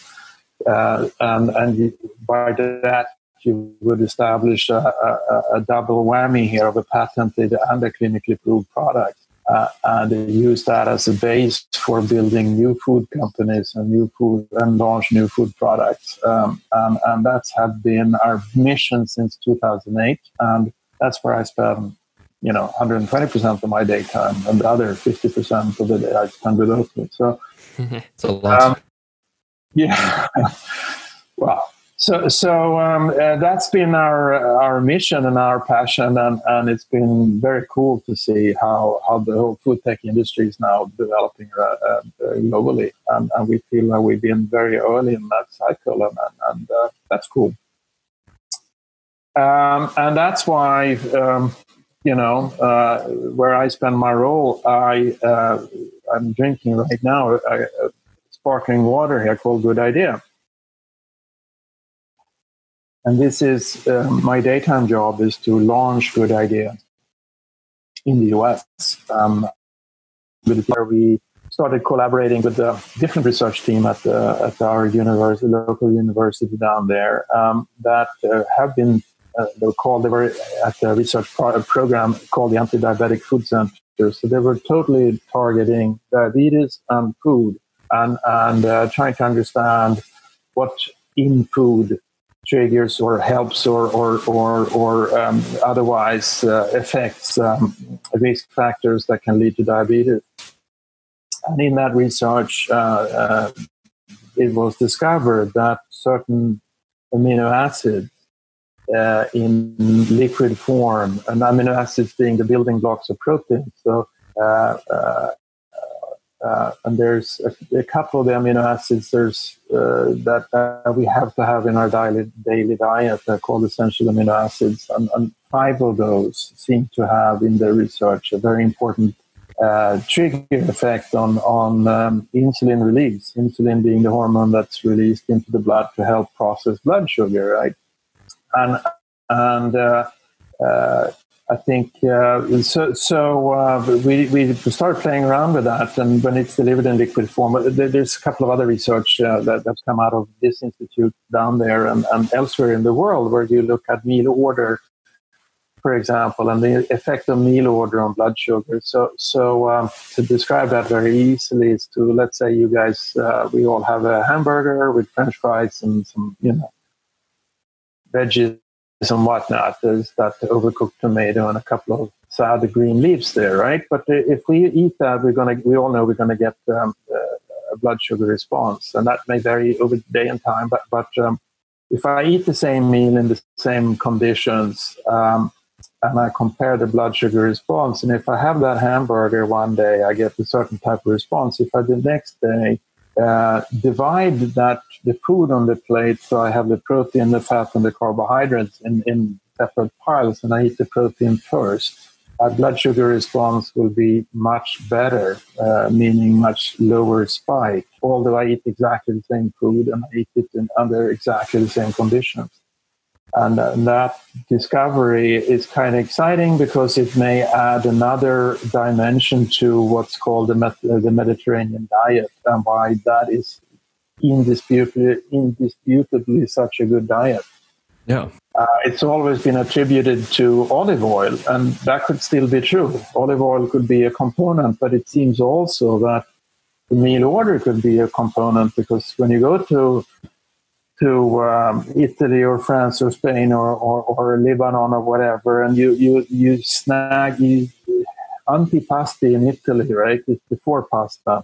Uh, and, and by that, you would establish a, a, a double whammy here of a patented and a clinically proved product uh, and use that as a base for building new food companies and new food and launch new food products. Um, and, and that's have been our mission since 2008. And that's where I spend, you know, 120% of my daytime and the other 50% of the day I spend with Oatly. So (laughs) it's a lot. Um, yeah. (laughs) well, So, so um, uh, that's been our our mission and our passion, and, and it's been very cool to see how, how the whole food tech industry is now developing uh, uh, globally, and, and, we feel that we've been very early in that cycle, and, and uh, that's cool. Um, and that's why, um, you know, uh, where I spend my role, I uh, I'm drinking right now sparkling water here called Good Idea and this is uh, my daytime job is to launch Good Idea in the US. Um, where we started collaborating with a different research team at, the, at our university, local university down there um, that uh, have been uh, they were called they were at a research pro- program called the anti-diabetic food center so they were totally targeting diabetes and food and and uh, trying to understand what in food triggers or helps or or or, or um, otherwise uh, affects um, risk factors that can lead to diabetes. And in that research, uh, uh, it was discovered that certain amino acids uh, in liquid form, and amino acids being the building blocks of protein. So uh, and there's a, a, couple of the amino acids there's uh, that we have to have in our daily, daily diet called essential amino acids, and, and, five of those seem to have in the research a very important uh, trigger effect on on um, insulin release. Insulin being the hormone that's released into the blood to help process blood sugar, right? And and uh, uh, I think uh, so. So uh, we we start playing around with that, and when it's delivered in liquid form, there's a couple of other research uh, that that's come out of this institute down there and, and elsewhere in the world, where you look at meal order, for example, and the effect of meal order on blood sugar. So so um, to describe that very easily is to let's say you guys uh, we all have a hamburger with French fries and some you know veggies and whatnot. There's that overcooked tomato and a couple of sad green leaves there, right? But if we eat that, we're gonna. We all know we're gonna get um, a blood sugar response, and that may vary over day and time. But but um, if I eat the same meal in the same conditions, um, and I compare the blood sugar response, and if I have that hamburger one day, I get a certain type of response. If I do the next day uh, divide that the food on the plate so I have the protein, the fat, and the carbohydrates in, in separate piles, and I eat the protein first. My blood sugar response will be much better, uh, meaning much lower spike, although I eat exactly the same food and I eat it in, under exactly the same conditions. And, and that discovery is kind of exciting because it may add another dimension to what's called the, Met- the Mediterranean diet and why that is indisputably, indisputably such a good diet. Yeah. Uh, it's always been attributed to olive oil, and that could still be true. Olive oil could be a component, but it seems also that the meal order could be a component because when you go to to um, Italy or France or Spain or, or, or, Lebanon or whatever, and you you you snag you, antipasti in Italy, right? It's before pasta.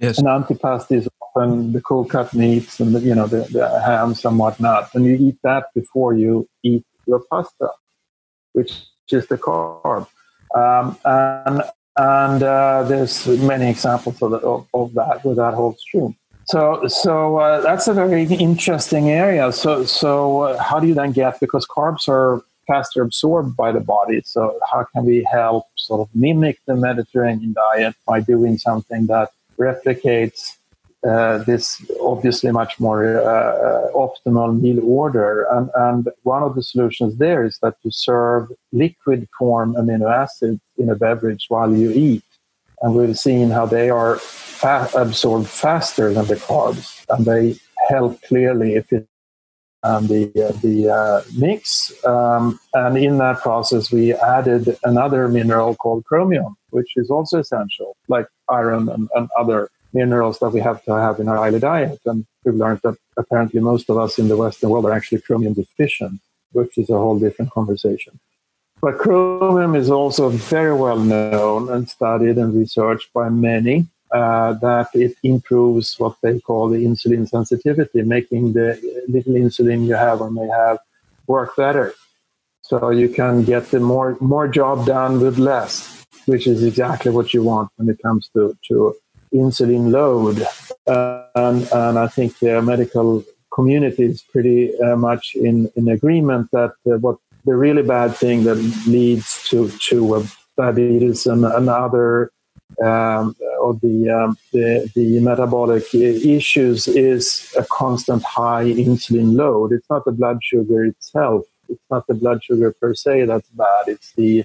Yes. And antipasti is often the cold cut meats and the, you know the, the hams and whatnot, and you eat that before you eat your pasta, which is the carb. Um, and and uh, there's many examples of, the, of, of that where that holds true. So, so uh, that's a very interesting area. So, so uh, how do you then get because carbs are faster absorbed by the body? So, how can we help sort of mimic the Mediterranean diet by doing something that replicates uh, this obviously much more uh, optimal meal order? And, and one of the solutions there is that you serve liquid form amino acids in a beverage while you eat and we've seen how they are fa- absorbed faster than the carbs, and they help clearly if it and the uh, the uh, mix. Um, and in that process, we added another mineral called chromium, which is also essential, like iron and, and other minerals that we have to have in our daily diet. And we've learned that apparently most of us in the Western world are actually chromium deficient, which is a whole different conversation. But chromium is also very well known and studied and researched by many. uh, that it improves what they call the insulin sensitivity, making the little insulin you have or may have work better. So you can get the more more job done with less, which is exactly what you want when it comes to, to insulin load. Uh, and, and I think the medical community is pretty uh, much in, in agreement that uh, what the really bad thing that leads to to uh, diabetes and, other um, of the, um, the, the metabolic issues is a constant high insulin load. It's not the blood sugar itself. It's not the blood sugar per se that's bad. It's the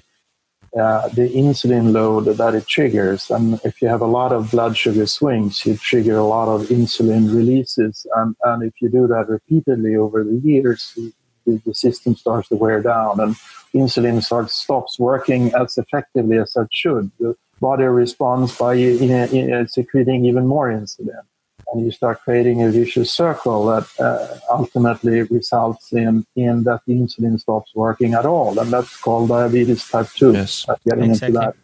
uh, the insulin load that it triggers. And if you have a lot of blood sugar swings, you trigger a lot of insulin releases. And, and if you do that repeatedly over the years, the, the system starts to wear down and insulin starts stops working as effectively as it should. The body responds by in, in, secreting even more insulin and you start creating a vicious circle that uh, ultimately results in, in that the insulin stops working at all. And that's called diabetes type 2. Yes, getting exactly. into that.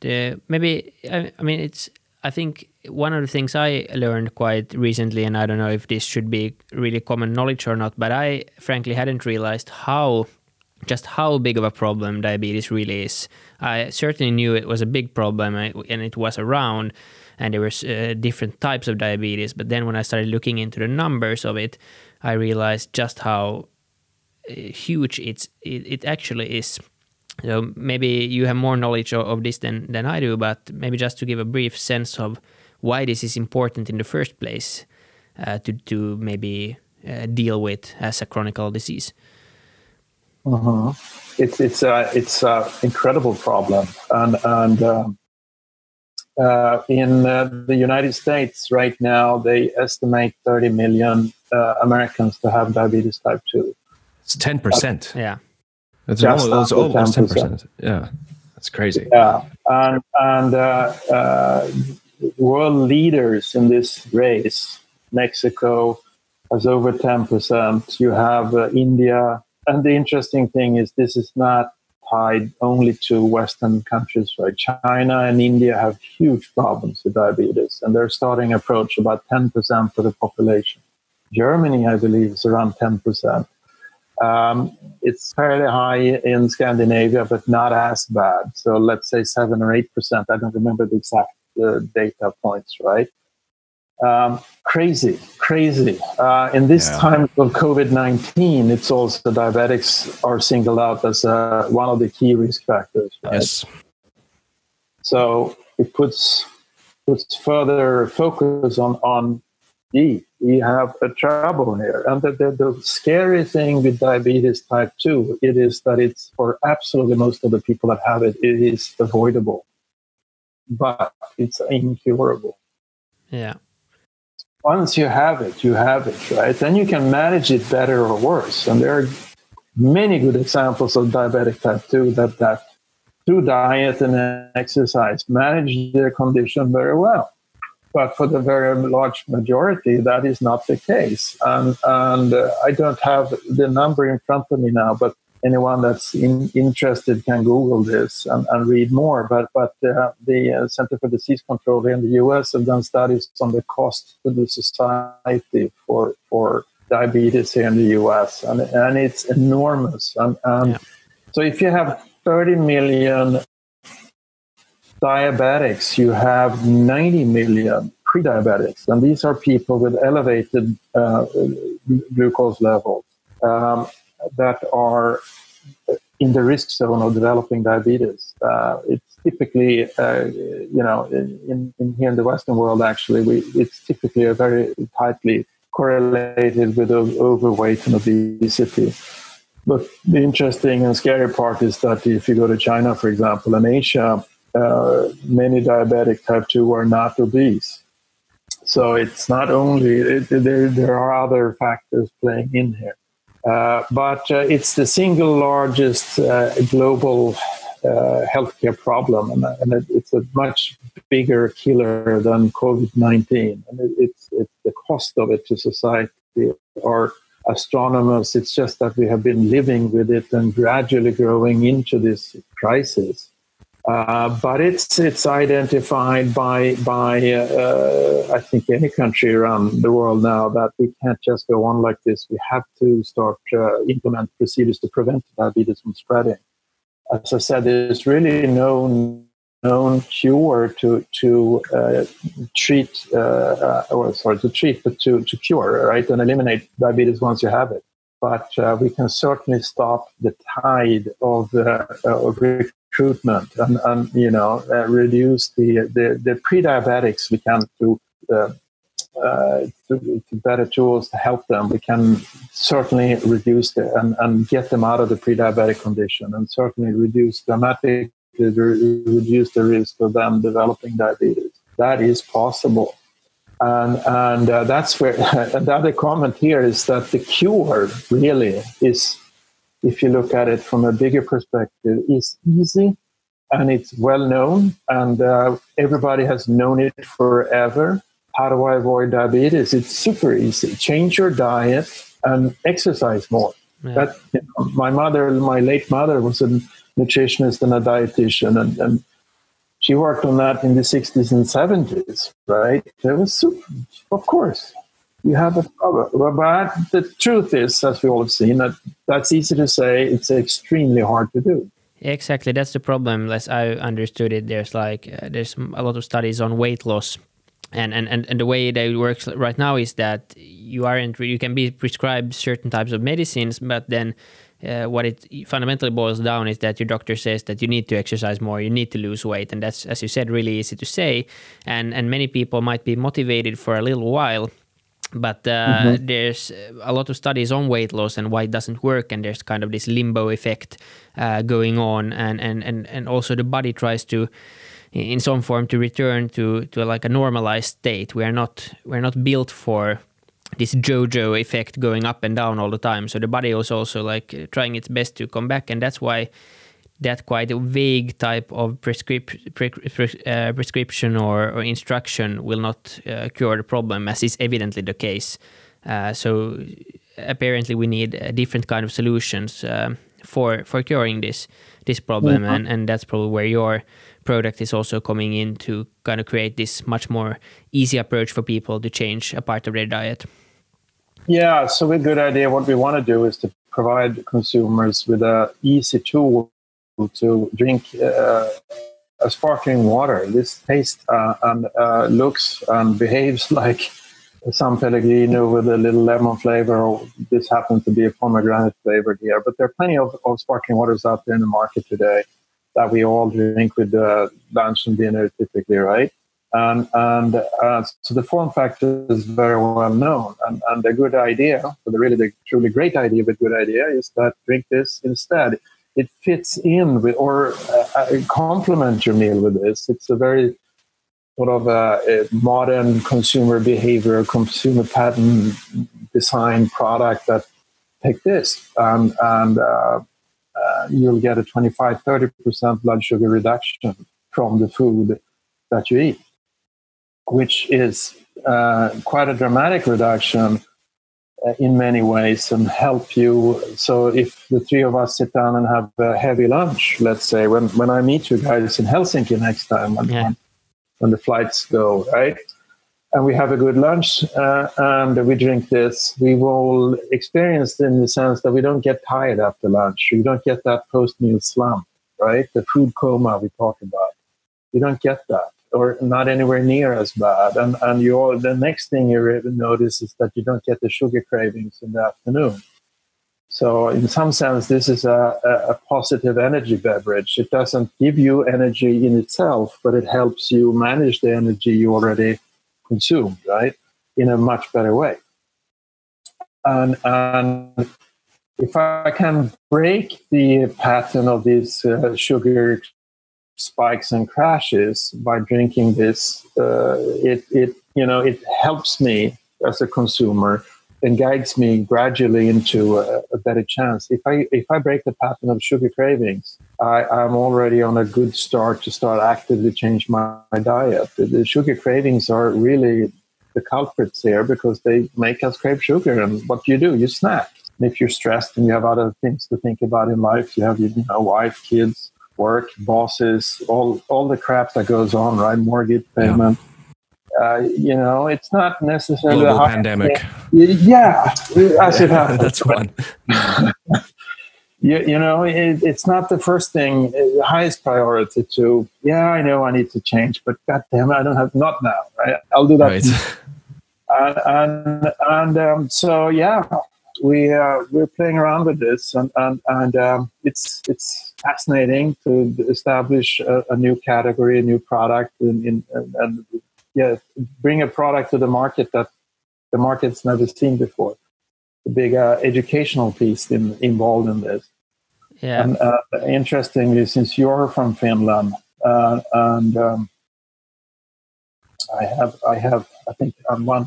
The, maybe, I, I mean, it's, I think one of the things I learned quite recently, and I don't know if this should be really common knowledge or not, but I frankly hadn't realized how just how big of a problem diabetes really is. I certainly knew it was a big problem and it was around, and there were uh, different types of diabetes. But then when I started looking into the numbers of it, I realized just how uh, huge it's it, it actually is. So maybe you have more knowledge of, of this than than I do, but maybe just to give a brief sense of why this is important in the first place uh, to to maybe uh, deal with as a chronic disease. Uh-huh. It's it's a it's a incredible problem, and and um, uh, in uh, the United States right now, they estimate 30 million uh, Americans to have diabetes type 2. It's 10%. yeah. It's almost, almost 10%. 10%. Yeah. That's crazy. Yeah. And, and uh, uh, world leaders in this race, Mexico has over 10%. You have uh, India. And the interesting thing is, this is not tied only to Western countries, right? China and India have huge problems with diabetes, and they're starting approach about 10% of the population. Germany, I believe, is around 10%. Um, it's fairly high in Scandinavia, but not as bad. So let's say 7 or 8%. I don't remember the exact uh, data points, right? Um, crazy, crazy. Uh, in this yeah. time of COVID 19, it's also diabetics are singled out as uh, one of the key risk factors. Right? Yes. So it puts puts further focus on on gee, we have a trouble here. And the, the, the scary thing with diabetes type 2, it is that it's for absolutely most of the people that have it, it is avoidable, but it's incurable. Yeah once you have it, you have it, right? Then you can manage it better or worse. And there are many good examples of diabetic type 2 that, that through diet and exercise manage their condition very well. But for the very large majority, that is not the case. And, and uh, I don't have the number in front of me now, but anyone that's in, interested can Google this and, and, read more. But but uh, the uh, Center for Disease Control in the U.S. have done studies on the cost to the society for for diabetes here in the U.S. and and it's enormous. And, and yeah. so if you have 30 million diabetics, you have 90 million pre-diabetics, and these are people with elevated uh, glucose levels. Um, that are in the risk zone of developing diabetes. Uh, it's typically, uh, you know, in, in, here in the Western world, actually, we, it's typically a very tightly correlated with overweight and obesity. But the interesting and scary part is that if you go to China, for example, and Asia, uh, many diabetic type 2 are not obese. So it's not only, it, there, there are other factors playing in here. Uh, but uh, it's the single largest uh, global healthcare problem, and, and, it's a much bigger killer than COVID 19. And it, it's, it's the cost of it to society are astronomers. It's just that we have been living with it and gradually growing into this crisis. Uh, but it's it's identified by by uh, I think any country around the world now that we can't just go on like this. We have to start uh, implement procedures to prevent diabetes from spreading. As I said, there's really no known cure to to uh, treat uh, uh, or sorry to treat but to to cure right and eliminate diabetes once you have it. But we can certainly stop the tide of, of recruitment and, and you know uh, reduce the, the, the pre-diabetics we can through uh, uh, to, better tools to help them. We can certainly reduce the, and, and get them out of the pre-diabetic condition and certainly reduce dramatically reduce the risk of them developing diabetes. That is possible. And and uh, that's where (laughs) the other comment here is that the cure really is if you look at it from a bigger perspective, is easy and it's well known, and uh, everybody has known it forever. How do I avoid diabetes? It's super easy. Change your diet and exercise more. Yeah. That you know, my mother, my late mother, was a nutritionist and a dietitian, and, and she worked on that in the 60s and 70s. Right? It was super, of course you have a problem. But the truth is, as we all have seen, that that's easy to say. It's extremely hard to do. Exactly, that's the problem. As I understood it, there's like uh, there's a lot of studies on weight loss, and, and and and the way that it works right now is that you aren't you can be prescribed certain types of medicines, but then uh, what it fundamentally boils down is that your doctor says that you need to exercise more, you need to lose weight, and that's, as you said, really easy to say. And and many people might be motivated for a little while, but uh, mm-hmm. there's a lot of studies on weight loss and why it doesn't work and there's kind of this limbo effect uh, going on and, and, and, and also the body tries to in some form to return to, to like a normalized state we are not we're not built for this jojo effect going up and down all the time so the body is also like trying its best to come back and that's why that quite a vague type of prescrip- pre- pre- uh, prescription or, or, instruction will not uh, cure the problem, as is evidently the case. Uh, so apparently, we need a different kind of solutions um, for for curing this this problem, mm-hmm. and and that's probably where your product is also coming in to kind of create this much more easy approach for people to change a part of their diet. Yeah, so a good idea. What we want to do is to provide consumers with a easy tool to drink uh, a sparkling water. This tastes uh, and uh, looks and behaves (laughs) like San Pellegrino with a little lemon flavor. Or this happens to be a pomegranate flavor here, but there are plenty of, of sparkling waters out there in the market today that we all drink with uh, lunch and dinner typically, right? And, and uh, so the form factor is very well known. And, and a good idea, but the really the truly great idea, but good idea is that drink this instead it fits in with or uh, uh, complement your meal with this. It's a very sort of a, a modern consumer behavior, consumer pattern design product that take this and, and uh, uh, you'll get a 25 30% blood sugar reduction from the food that you eat, which is uh, quite a dramatic reduction uh, in many ways and help you. So if the three of us sit down and have a heavy lunch, let's say when, when I meet you guys in Helsinki next time when, yeah. when the flights go, right? And we have a good lunch uh, and we drink this, we will experience in the sense that we don't get tired after lunch. You don't get that post meal slump, right? The food coma we talk about. You don't get that or not anywhere near as bad. And and you all, the next thing you notice is that you don't get the sugar cravings in the afternoon. So in some sense, this is a, a positive energy beverage. It doesn't give you energy in itself, but it helps you manage the energy you already consumed, right, in a much better way. And and if I can break the pattern of these uh, sugar spikes and crashes by drinking this. Uh, it, it, you know, it helps me as a consumer and guides me gradually into a, a, better chance. If I if I break the pattern of sugar cravings, I, I'm already on a good start to start actively change my, my diet. The, the sugar cravings are really the culprits here because they make us crave sugar. And what do you do? You snack. And if you're stressed and you have other things to think about in life, you have you know wife, kids, work, bosses, all all the crap that goes on, right? Mortgage payment. Yeah. Uh, you know, it's not necessarily global a pandemic. (laughs) Yeah, as it happens. (laughs) That's one. (laughs) you, you know, it, it's not the first thing, the highest priority to. Yeah, I know I need to change, but God damn it, I don't have not now. Right? I'll do that. Right. And and, and um, so yeah, we uh, we're playing around with this, and and, and um, it's it's fascinating to establish a, a, new category, a new product, in, in, and, and yeah, bring a product to the market that the market's never seen before. The big uh, educational piece in, involved in this. Yeah. And uh, interestingly, since you're from Finland, uh, and um, I have, I have, I think I'm one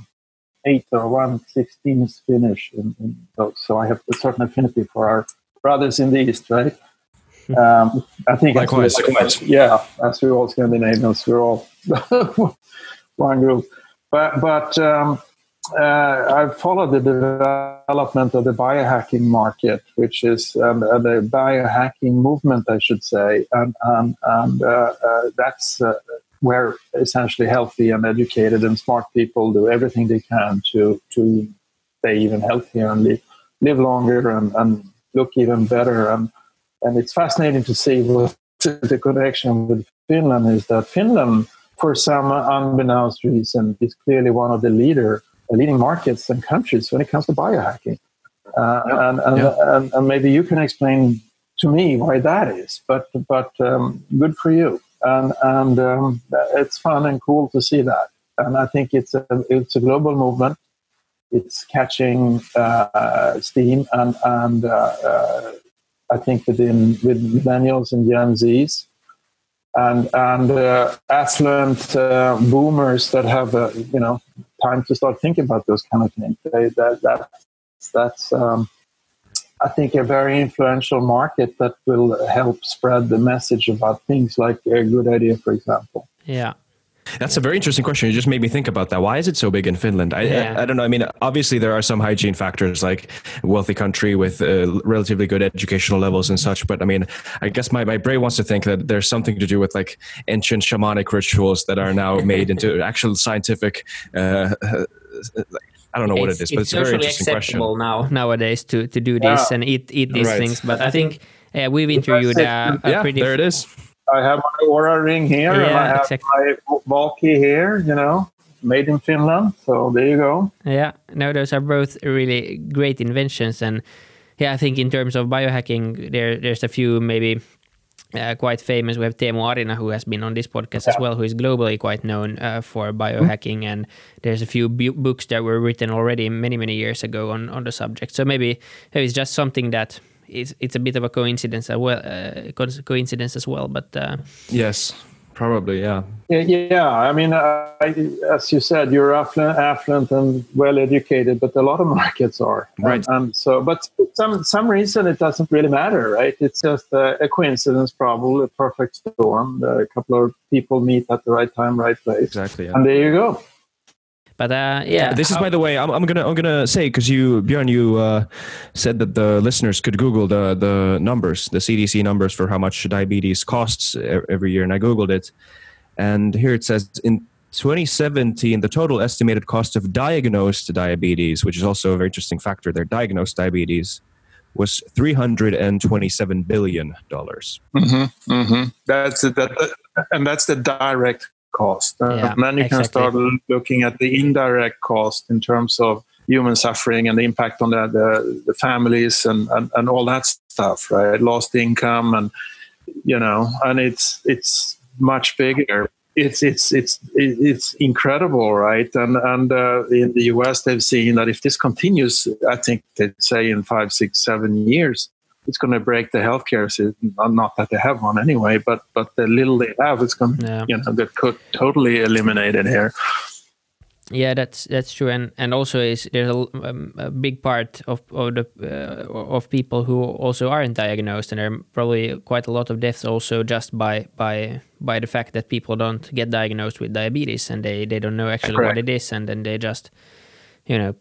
eight or one sixteen is Finnish, in, in those, so I have a certain affinity for our brothers in the East, right? Um, I think likewise, likewise. Yeah, as we're all Scandinavians, we're all one group. But but um, uh, I've followed the development of the biohacking market, which is um, uh, the biohacking movement, I should say, and and, and uh, uh, that's uh, where essentially healthy and educated and smart people do everything they can to to stay even healthier and live, live longer and, and look even better. And and it's fascinating to see what the connection with Finland is that Finland, for some unbeknownst reason, is clearly one of the leader leading markets and countries when it comes to biohacking. Uh, yeah. and, and, yeah. and, and, maybe you can explain to me why that is. But but um, good for you and and um, it's fun and cool to see that. And I think it's a it's a global movement. It's catching uh, steam, and and uh, uh, I think within with millennials and Gen Zs, and and uh, affluent uh, boomers that have uh, you know time to start thinking about those kind of things. They, that that that's um, I think, a very influential market that will help spread the message about things like a good idea, for example. Yeah. That's a very interesting question. You just made me think about that. Why is it so big in Finland? I, yeah. I, I, don't know. I mean, obviously there are some hygiene factors, like wealthy country with uh, relatively good educational levels and such. But I mean, I guess my, my brain wants to think that there's something to do with like ancient shamanic rituals that are now made into (laughs) actual scientific uh, I don't know what it's, it is, but it's, it's a very interesting acceptable question. now nowadays to to do this yeah. and eat eat these right. things. But I think uh, we've interviewed uh, a yeah, pretty. there it is. I have my Oura ring here, yeah, and I have exactly. my Valkee here. You know, made in Finland. So there you go. Yeah, no, those are both really great inventions, and yeah, I think in terms of biohacking, there there's a few maybe uh, quite famous. We have Teemu Arina, who has been on this podcast yeah. as well, who is globally quite known uh, for biohacking. Mm-hmm. And there's a few bu- books that were written already many, many years ago on, on the subject. So maybe, maybe it's just something that is it's a bit of a coincidence as well. Uh, coincidence as well, but uh, yes, Probably, yeah. Yeah, yeah. I mean, uh, I, as you said, you're affluent, affluent and well educated, but a lot of (laughs) markets are. Right. And, and so, but some some reason it doesn't really matter, right? It's just a, a coincidence, probably a perfect storm. A couple of people meet at the right time, right place. Exactly. Yeah. And there you go. But uh, yeah, this is by the way. I'm, I'm gonna I'm gonna say because you Björn you uh, said that the listeners could Google the the numbers, the CDC numbers for how much diabetes costs every year, and I googled it, and here it says in 2017 the total estimated cost of diagnosed diabetes, which is also a very interesting factor there, diagnosed diabetes was 327 billion dollars. Mm-hmm, mm-hmm. That's that, and that's the direct cost. Uh, yeah, then you exactly. can start looking at the indirect cost in terms of human suffering and the impact on the, the, the families and, and, and all that stuff, right? Lost income and you know, and it's it's much bigger. It's it's it's it's incredible, right? And and uh, in the US, they've seen that if this continues, I think they'd say in five, six, seven years, it's going to break the healthcare system. Not that they have one anyway, but but the little they have, it's going to yeah. you know get totally eliminated here. Yeah, that's that's true, and and also is there's a, um, a big part of of the uh, of people who also aren't diagnosed, and there are probably quite a lot of deaths also just by by by the fact that people don't get diagnosed with diabetes and they they don't know actually Correct. what it is, and then they just you know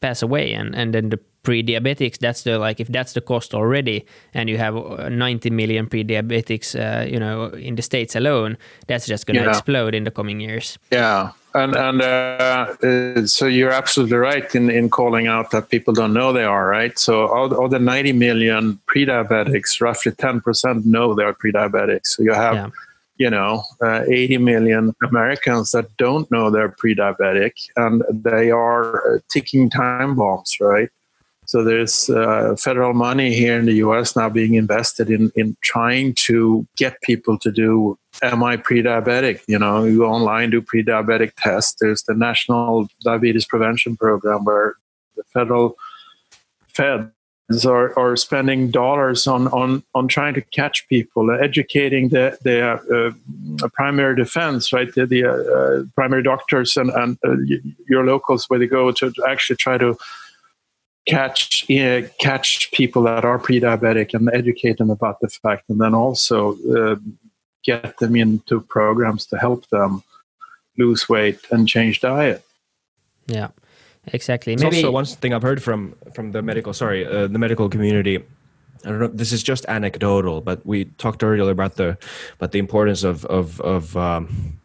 pass away and and then the pre-diabetics that's the like if that's the cost already and you have uh, 90 million pre-diabetics uh, you know in the states alone that's just going to yeah. explode in the coming years. Yeah. And and uh, uh, so you're absolutely right in in calling out that people don't know they are right? So all, all the 90 million pre-diabetics roughly 10% know they're pre-diabetics. So you have yeah you know, uh, 80 million Americans that don't know they're pre-diabetic, and they are uh, ticking time bombs, right? So there's uh, federal money here in the U.S. now being invested in in trying to get people to do am I pre-diabetic? You know, you go online do pre-diabetic tests. There's the National Diabetes Prevention Program where the federal Fed are, are spending dollars on, on, on trying to catch people, educating the, the uh, primary defense, right? The, the uh, primary doctors and, and uh, your locals where they go to actually try to catch catch people that are pre-diabetic and educate them about the fact, and then also uh, get them into programs to help them lose weight and change diet. Yeah, exactly. Maybe also one thing I've heard from from the medical sorry uh, the medical community. I don't know. This is just anecdotal, but we talked earlier about the about the importance of of of um,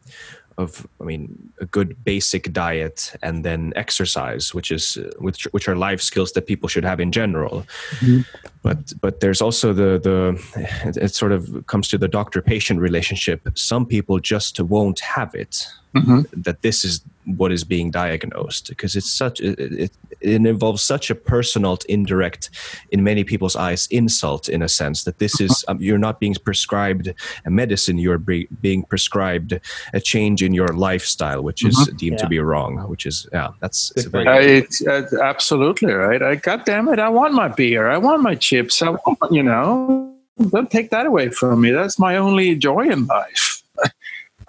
of i mean a good basic diet and then exercise which is uh, which which are life skills that people should have in general mm-hmm. but but there's also the the it, it, sort of comes to the doctor patient relationship some people just won't have it mm-hmm. that this is what is being diagnosed because it's such it, it, it, involves such a personal indirect in many people's eyes insult in a sense that this is um, you're not being prescribed a medicine you're be, being prescribed a change in your lifestyle which is mm-hmm. deemed yeah. to be wrong which is yeah that's very uh, it's, uh, absolutely right I, god damn it i want my beer i want my chips i want you know don't take that away from me that's my only joy in life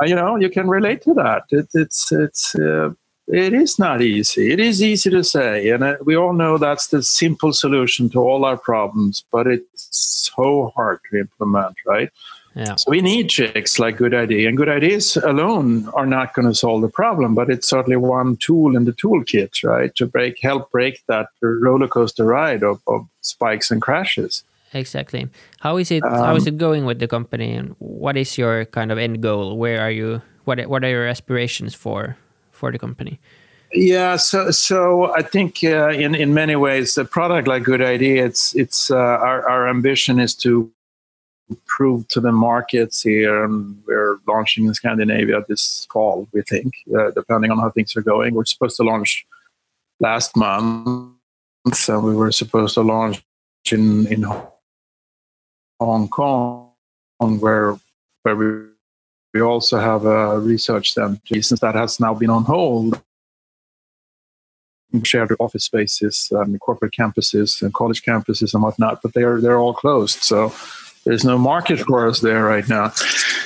you know, you can relate to that. It, it's it's uh, it is not easy. It is easy to say, and uh, we all know that's the simple solution to all our problems. But it's so hard to implement, right? Yeah. So we need tricks like good idea, and good ideas alone are not going to solve the problem. But it's certainly one tool in the toolkit, right, to break help break that roller coaster ride of, of spikes and crashes exactly. How is it? Um, how is um, it going with the company, and what is your kind of end goal? Where are you? What What are your aspirations for for the company? Yeah, so so I think uh, in in many ways, a product like Good Idea, it's it's uh, our our ambition is to prove to the markets here, and we're launching in Scandinavia this fall. We think, uh, depending on how things are going, we're supposed to launch last month, so we were supposed to launch in in Hong Kong, where where we we also have a research center since that has now been on hold. Shared office spaces, um, corporate campuses, and college campuses and whatnot, but they're they're all closed. So there's no market for us there right now.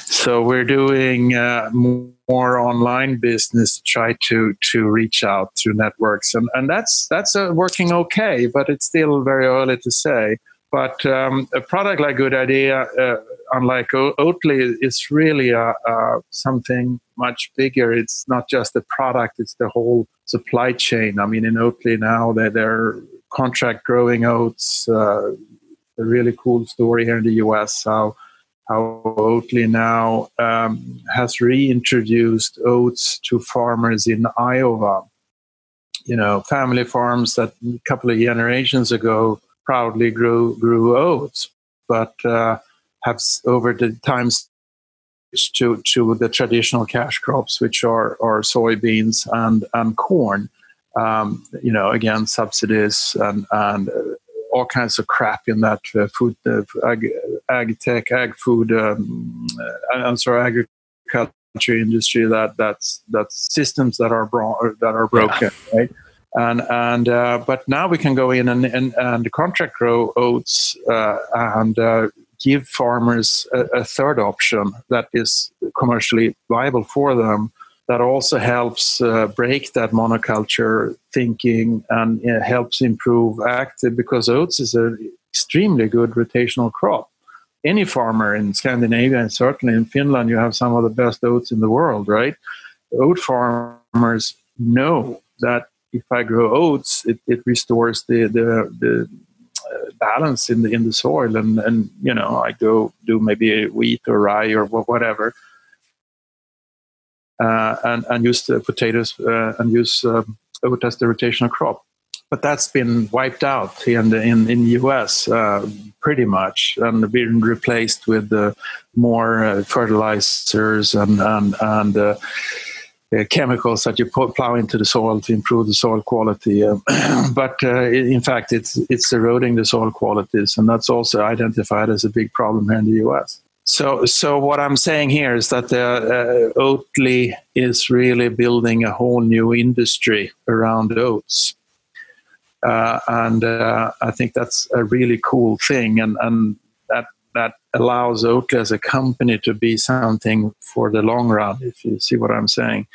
So we're doing uh, more online business try to to reach out through networks, and and that's that's uh, working okay, but it's still very early to say. But um, a product like Good Idea, uh, unlike o- Oatly, is really a, a something much bigger. It's not just the product; it's the whole supply chain. I mean, in Oatly now, they're, they're contract growing oats. Uh, a really cool story here in the U.S. How how Oatly now um, has reintroduced oats to farmers in Iowa. You know, family farms that a couple of generations ago proudly grew grew oats, but uh, have over the time to to the traditional cash crops, which are are soybeans and and corn. Um, you know, again, subsidies and and uh, all kinds of crap in that uh, food, uh, ag, ag tech, ag food. Um, uh, I'm sorry, agriculture industry. That that's that's systems that are bro- that are broken, yeah. right? And and uh, but now we can go in and and, and contract grow oats uh, and uh, give farmers a, a, third option that is commercially viable for them that also helps uh, break that monoculture thinking and uh, helps improve active because oats is an extremely good rotational crop. Any farmer in scandinavia and certainly in finland you have some of the best oats in the world right? Oat farmers know that if I grow oats, it, it restores the the, the uh, balance in the in the soil, and and you know I go do maybe wheat or rye or whatever, uh, and and use the potatoes uh, and use um, oat as the rotational crop. But that's been wiped out in the in in the US uh, pretty much, and been replaced with more uh, fertilizers and and and uh, chemicals that you plow into the soil to improve the soil quality. Uh, (clears throat) but uh, in fact, it's it's eroding the soil qualities, and that's also identified as a big problem here in the U.S. So, so what I'm saying here is that uh, Oatly is really building a whole new industry around oats. Uh, and uh, I think that's a really cool thing, and, and that allows Oatly as a company to be something for the long run. If you see what I'm saying,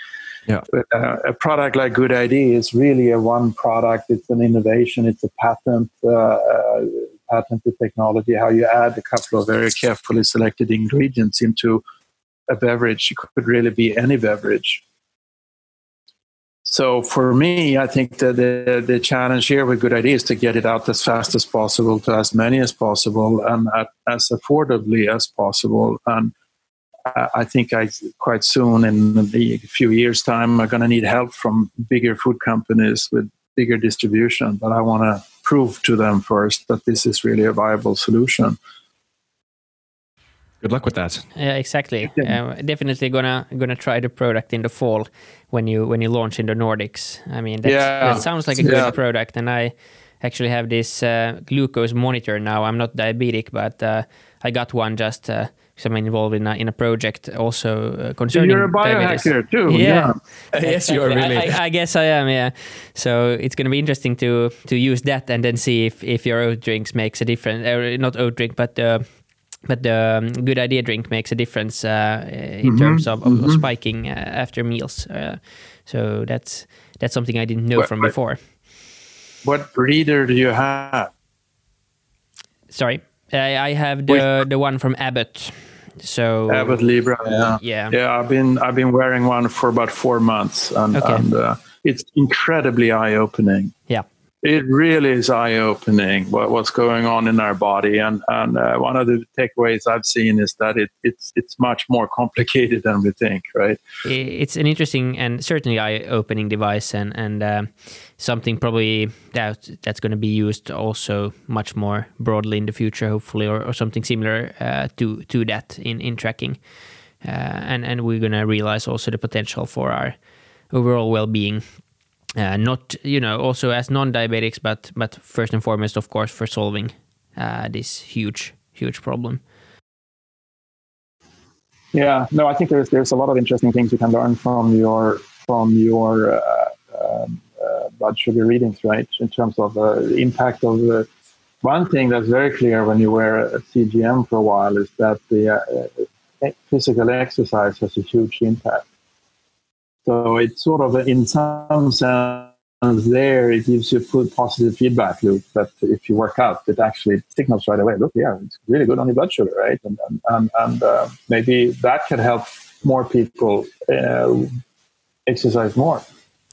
yeah. But, uh, a product like Good Idea is really a one product. It's an innovation. It's a patent, uh, uh, patented technology. How you add a couple of very carefully selected ingredients into a beverage it could really be any beverage. So for me, I think that the, the challenge here with Good Idea is to get it out as fast as possible to as many as possible and at, as affordably as possible. And I think I quite soon, in a few years' time, I'm going to need help from bigger food companies with bigger distribution. But I want to prove to them first that this is really a viable solution. Good luck with that. Yeah, exactly. Uh, definitely gonna gonna try the product in the fall when you when you launch in the Nordics. I mean, yeah. that sounds like a good yeah. product, and I actually have this uh, glucose monitor now. I'm not diabetic, but uh, I got one just because uh, I'm involved in a, in a project also uh, concerning. You're a biohacker too. Yeah, yeah. yes, you are really. I, I, guess I am. Yeah, so it's going to be interesting to to use that and then see if if your oat drinks makes a difference. Uh, not oat drink, but but the um, good idea drink makes a difference uh, in mm-hmm. terms of, of, mm-hmm. spiking uh, after meals. Uh, so that's that's something I didn't know what, from what, before. What breeder do you have? Sorry, I, I have the the one from Abbott. So Abbott Libre. Yeah. yeah, yeah. I've been I've been wearing one for about four months, and, okay. and uh, it's incredibly eye opening. Yeah it really is eye opening what, what's going on in our body. And, and uh, one of the takeaways I've seen is that it, it's, it's much more complicated than we think, right? It's an interesting and certainly eye opening device and, and uh, something probably that, that's going to be used also much more broadly in the future, hopefully, or, or something similar uh, to, to that in, in tracking. Uh, and, and we're going to realize also the potential for our overall well being uh, not you know also as non-diabetics but but first and foremost of course for solving uh, this huge huge problem. Yeah. No i think there's there's a lot of interesting things you can learn from your from your uh, um, uh blood sugar readings right? In terms of uh, the impact of the one thing that's very clear when you wear a cgm for a while is that the uh, physical exercise has a huge impact so it's sort of, in some sense, there it gives you a positive feedback loop that if you work out, it actually signals right away. Look, yeah, it's really good on your blood sugar, right? And and and, and uh, maybe that could help more people uh, exercise more.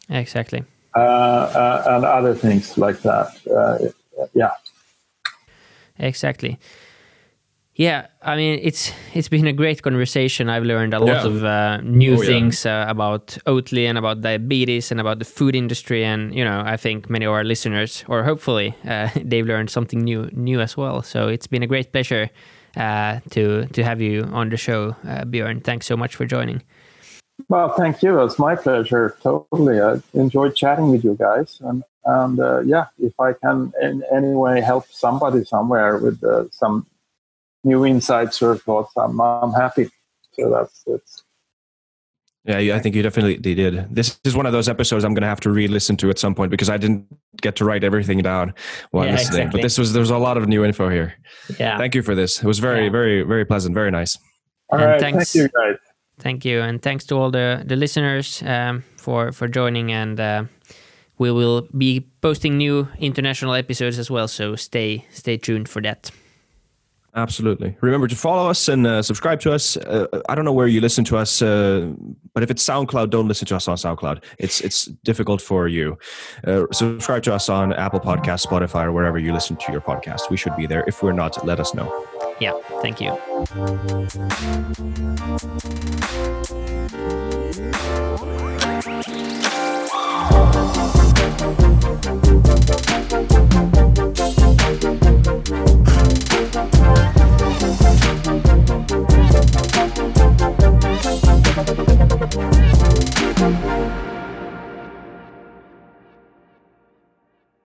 Exactly. Uh, uh and other things like that. Uh, yeah. Exactly. Yeah, I mean it's it's been a great conversation. I've learned a lot yeah. of uh, new oh, things yeah. uh, about Oatly and about diabetes and about the food industry, and you know I think many of our listeners, or hopefully, (laughs) uh, they've learned something new new as well. So it's been a great pleasure uh, to to have you on the show, uh, Björn. Thanks so much for joining. Well, thank you. It's my pleasure. Totally, I enjoyed chatting with you guys, and and uh, yeah, if I can in any way help somebody somewhere with some new insights or thoughts, I'm, I'm happy. So that's it's. Yeah, I think you definitely did. This is one of those episodes I'm going to have to re-listen to at some point because I didn't get to write everything down while yeah, listening. Exactly. But this was there was a lot of new info here. Yeah. Thank you for this. It was very, yeah. very, very pleasant. Very nice. All and right. Thanks, thank you, guys. Thank you, and thanks to all the the listeners um, for for joining. And uh, we will be posting new international episodes as well. So stay stay tuned for that. Absolutely. Remember to follow us and uh, subscribe to us. Uh, I don't know where you listen to us, uh, but if it's SoundCloud, don't listen to us on SoundCloud. It's it's difficult for you. Uh, subscribe to us on Apple Podcast, Spotify, or wherever you listen to your podcast. We should be there. If we're not, let us know. Yeah. Thank you.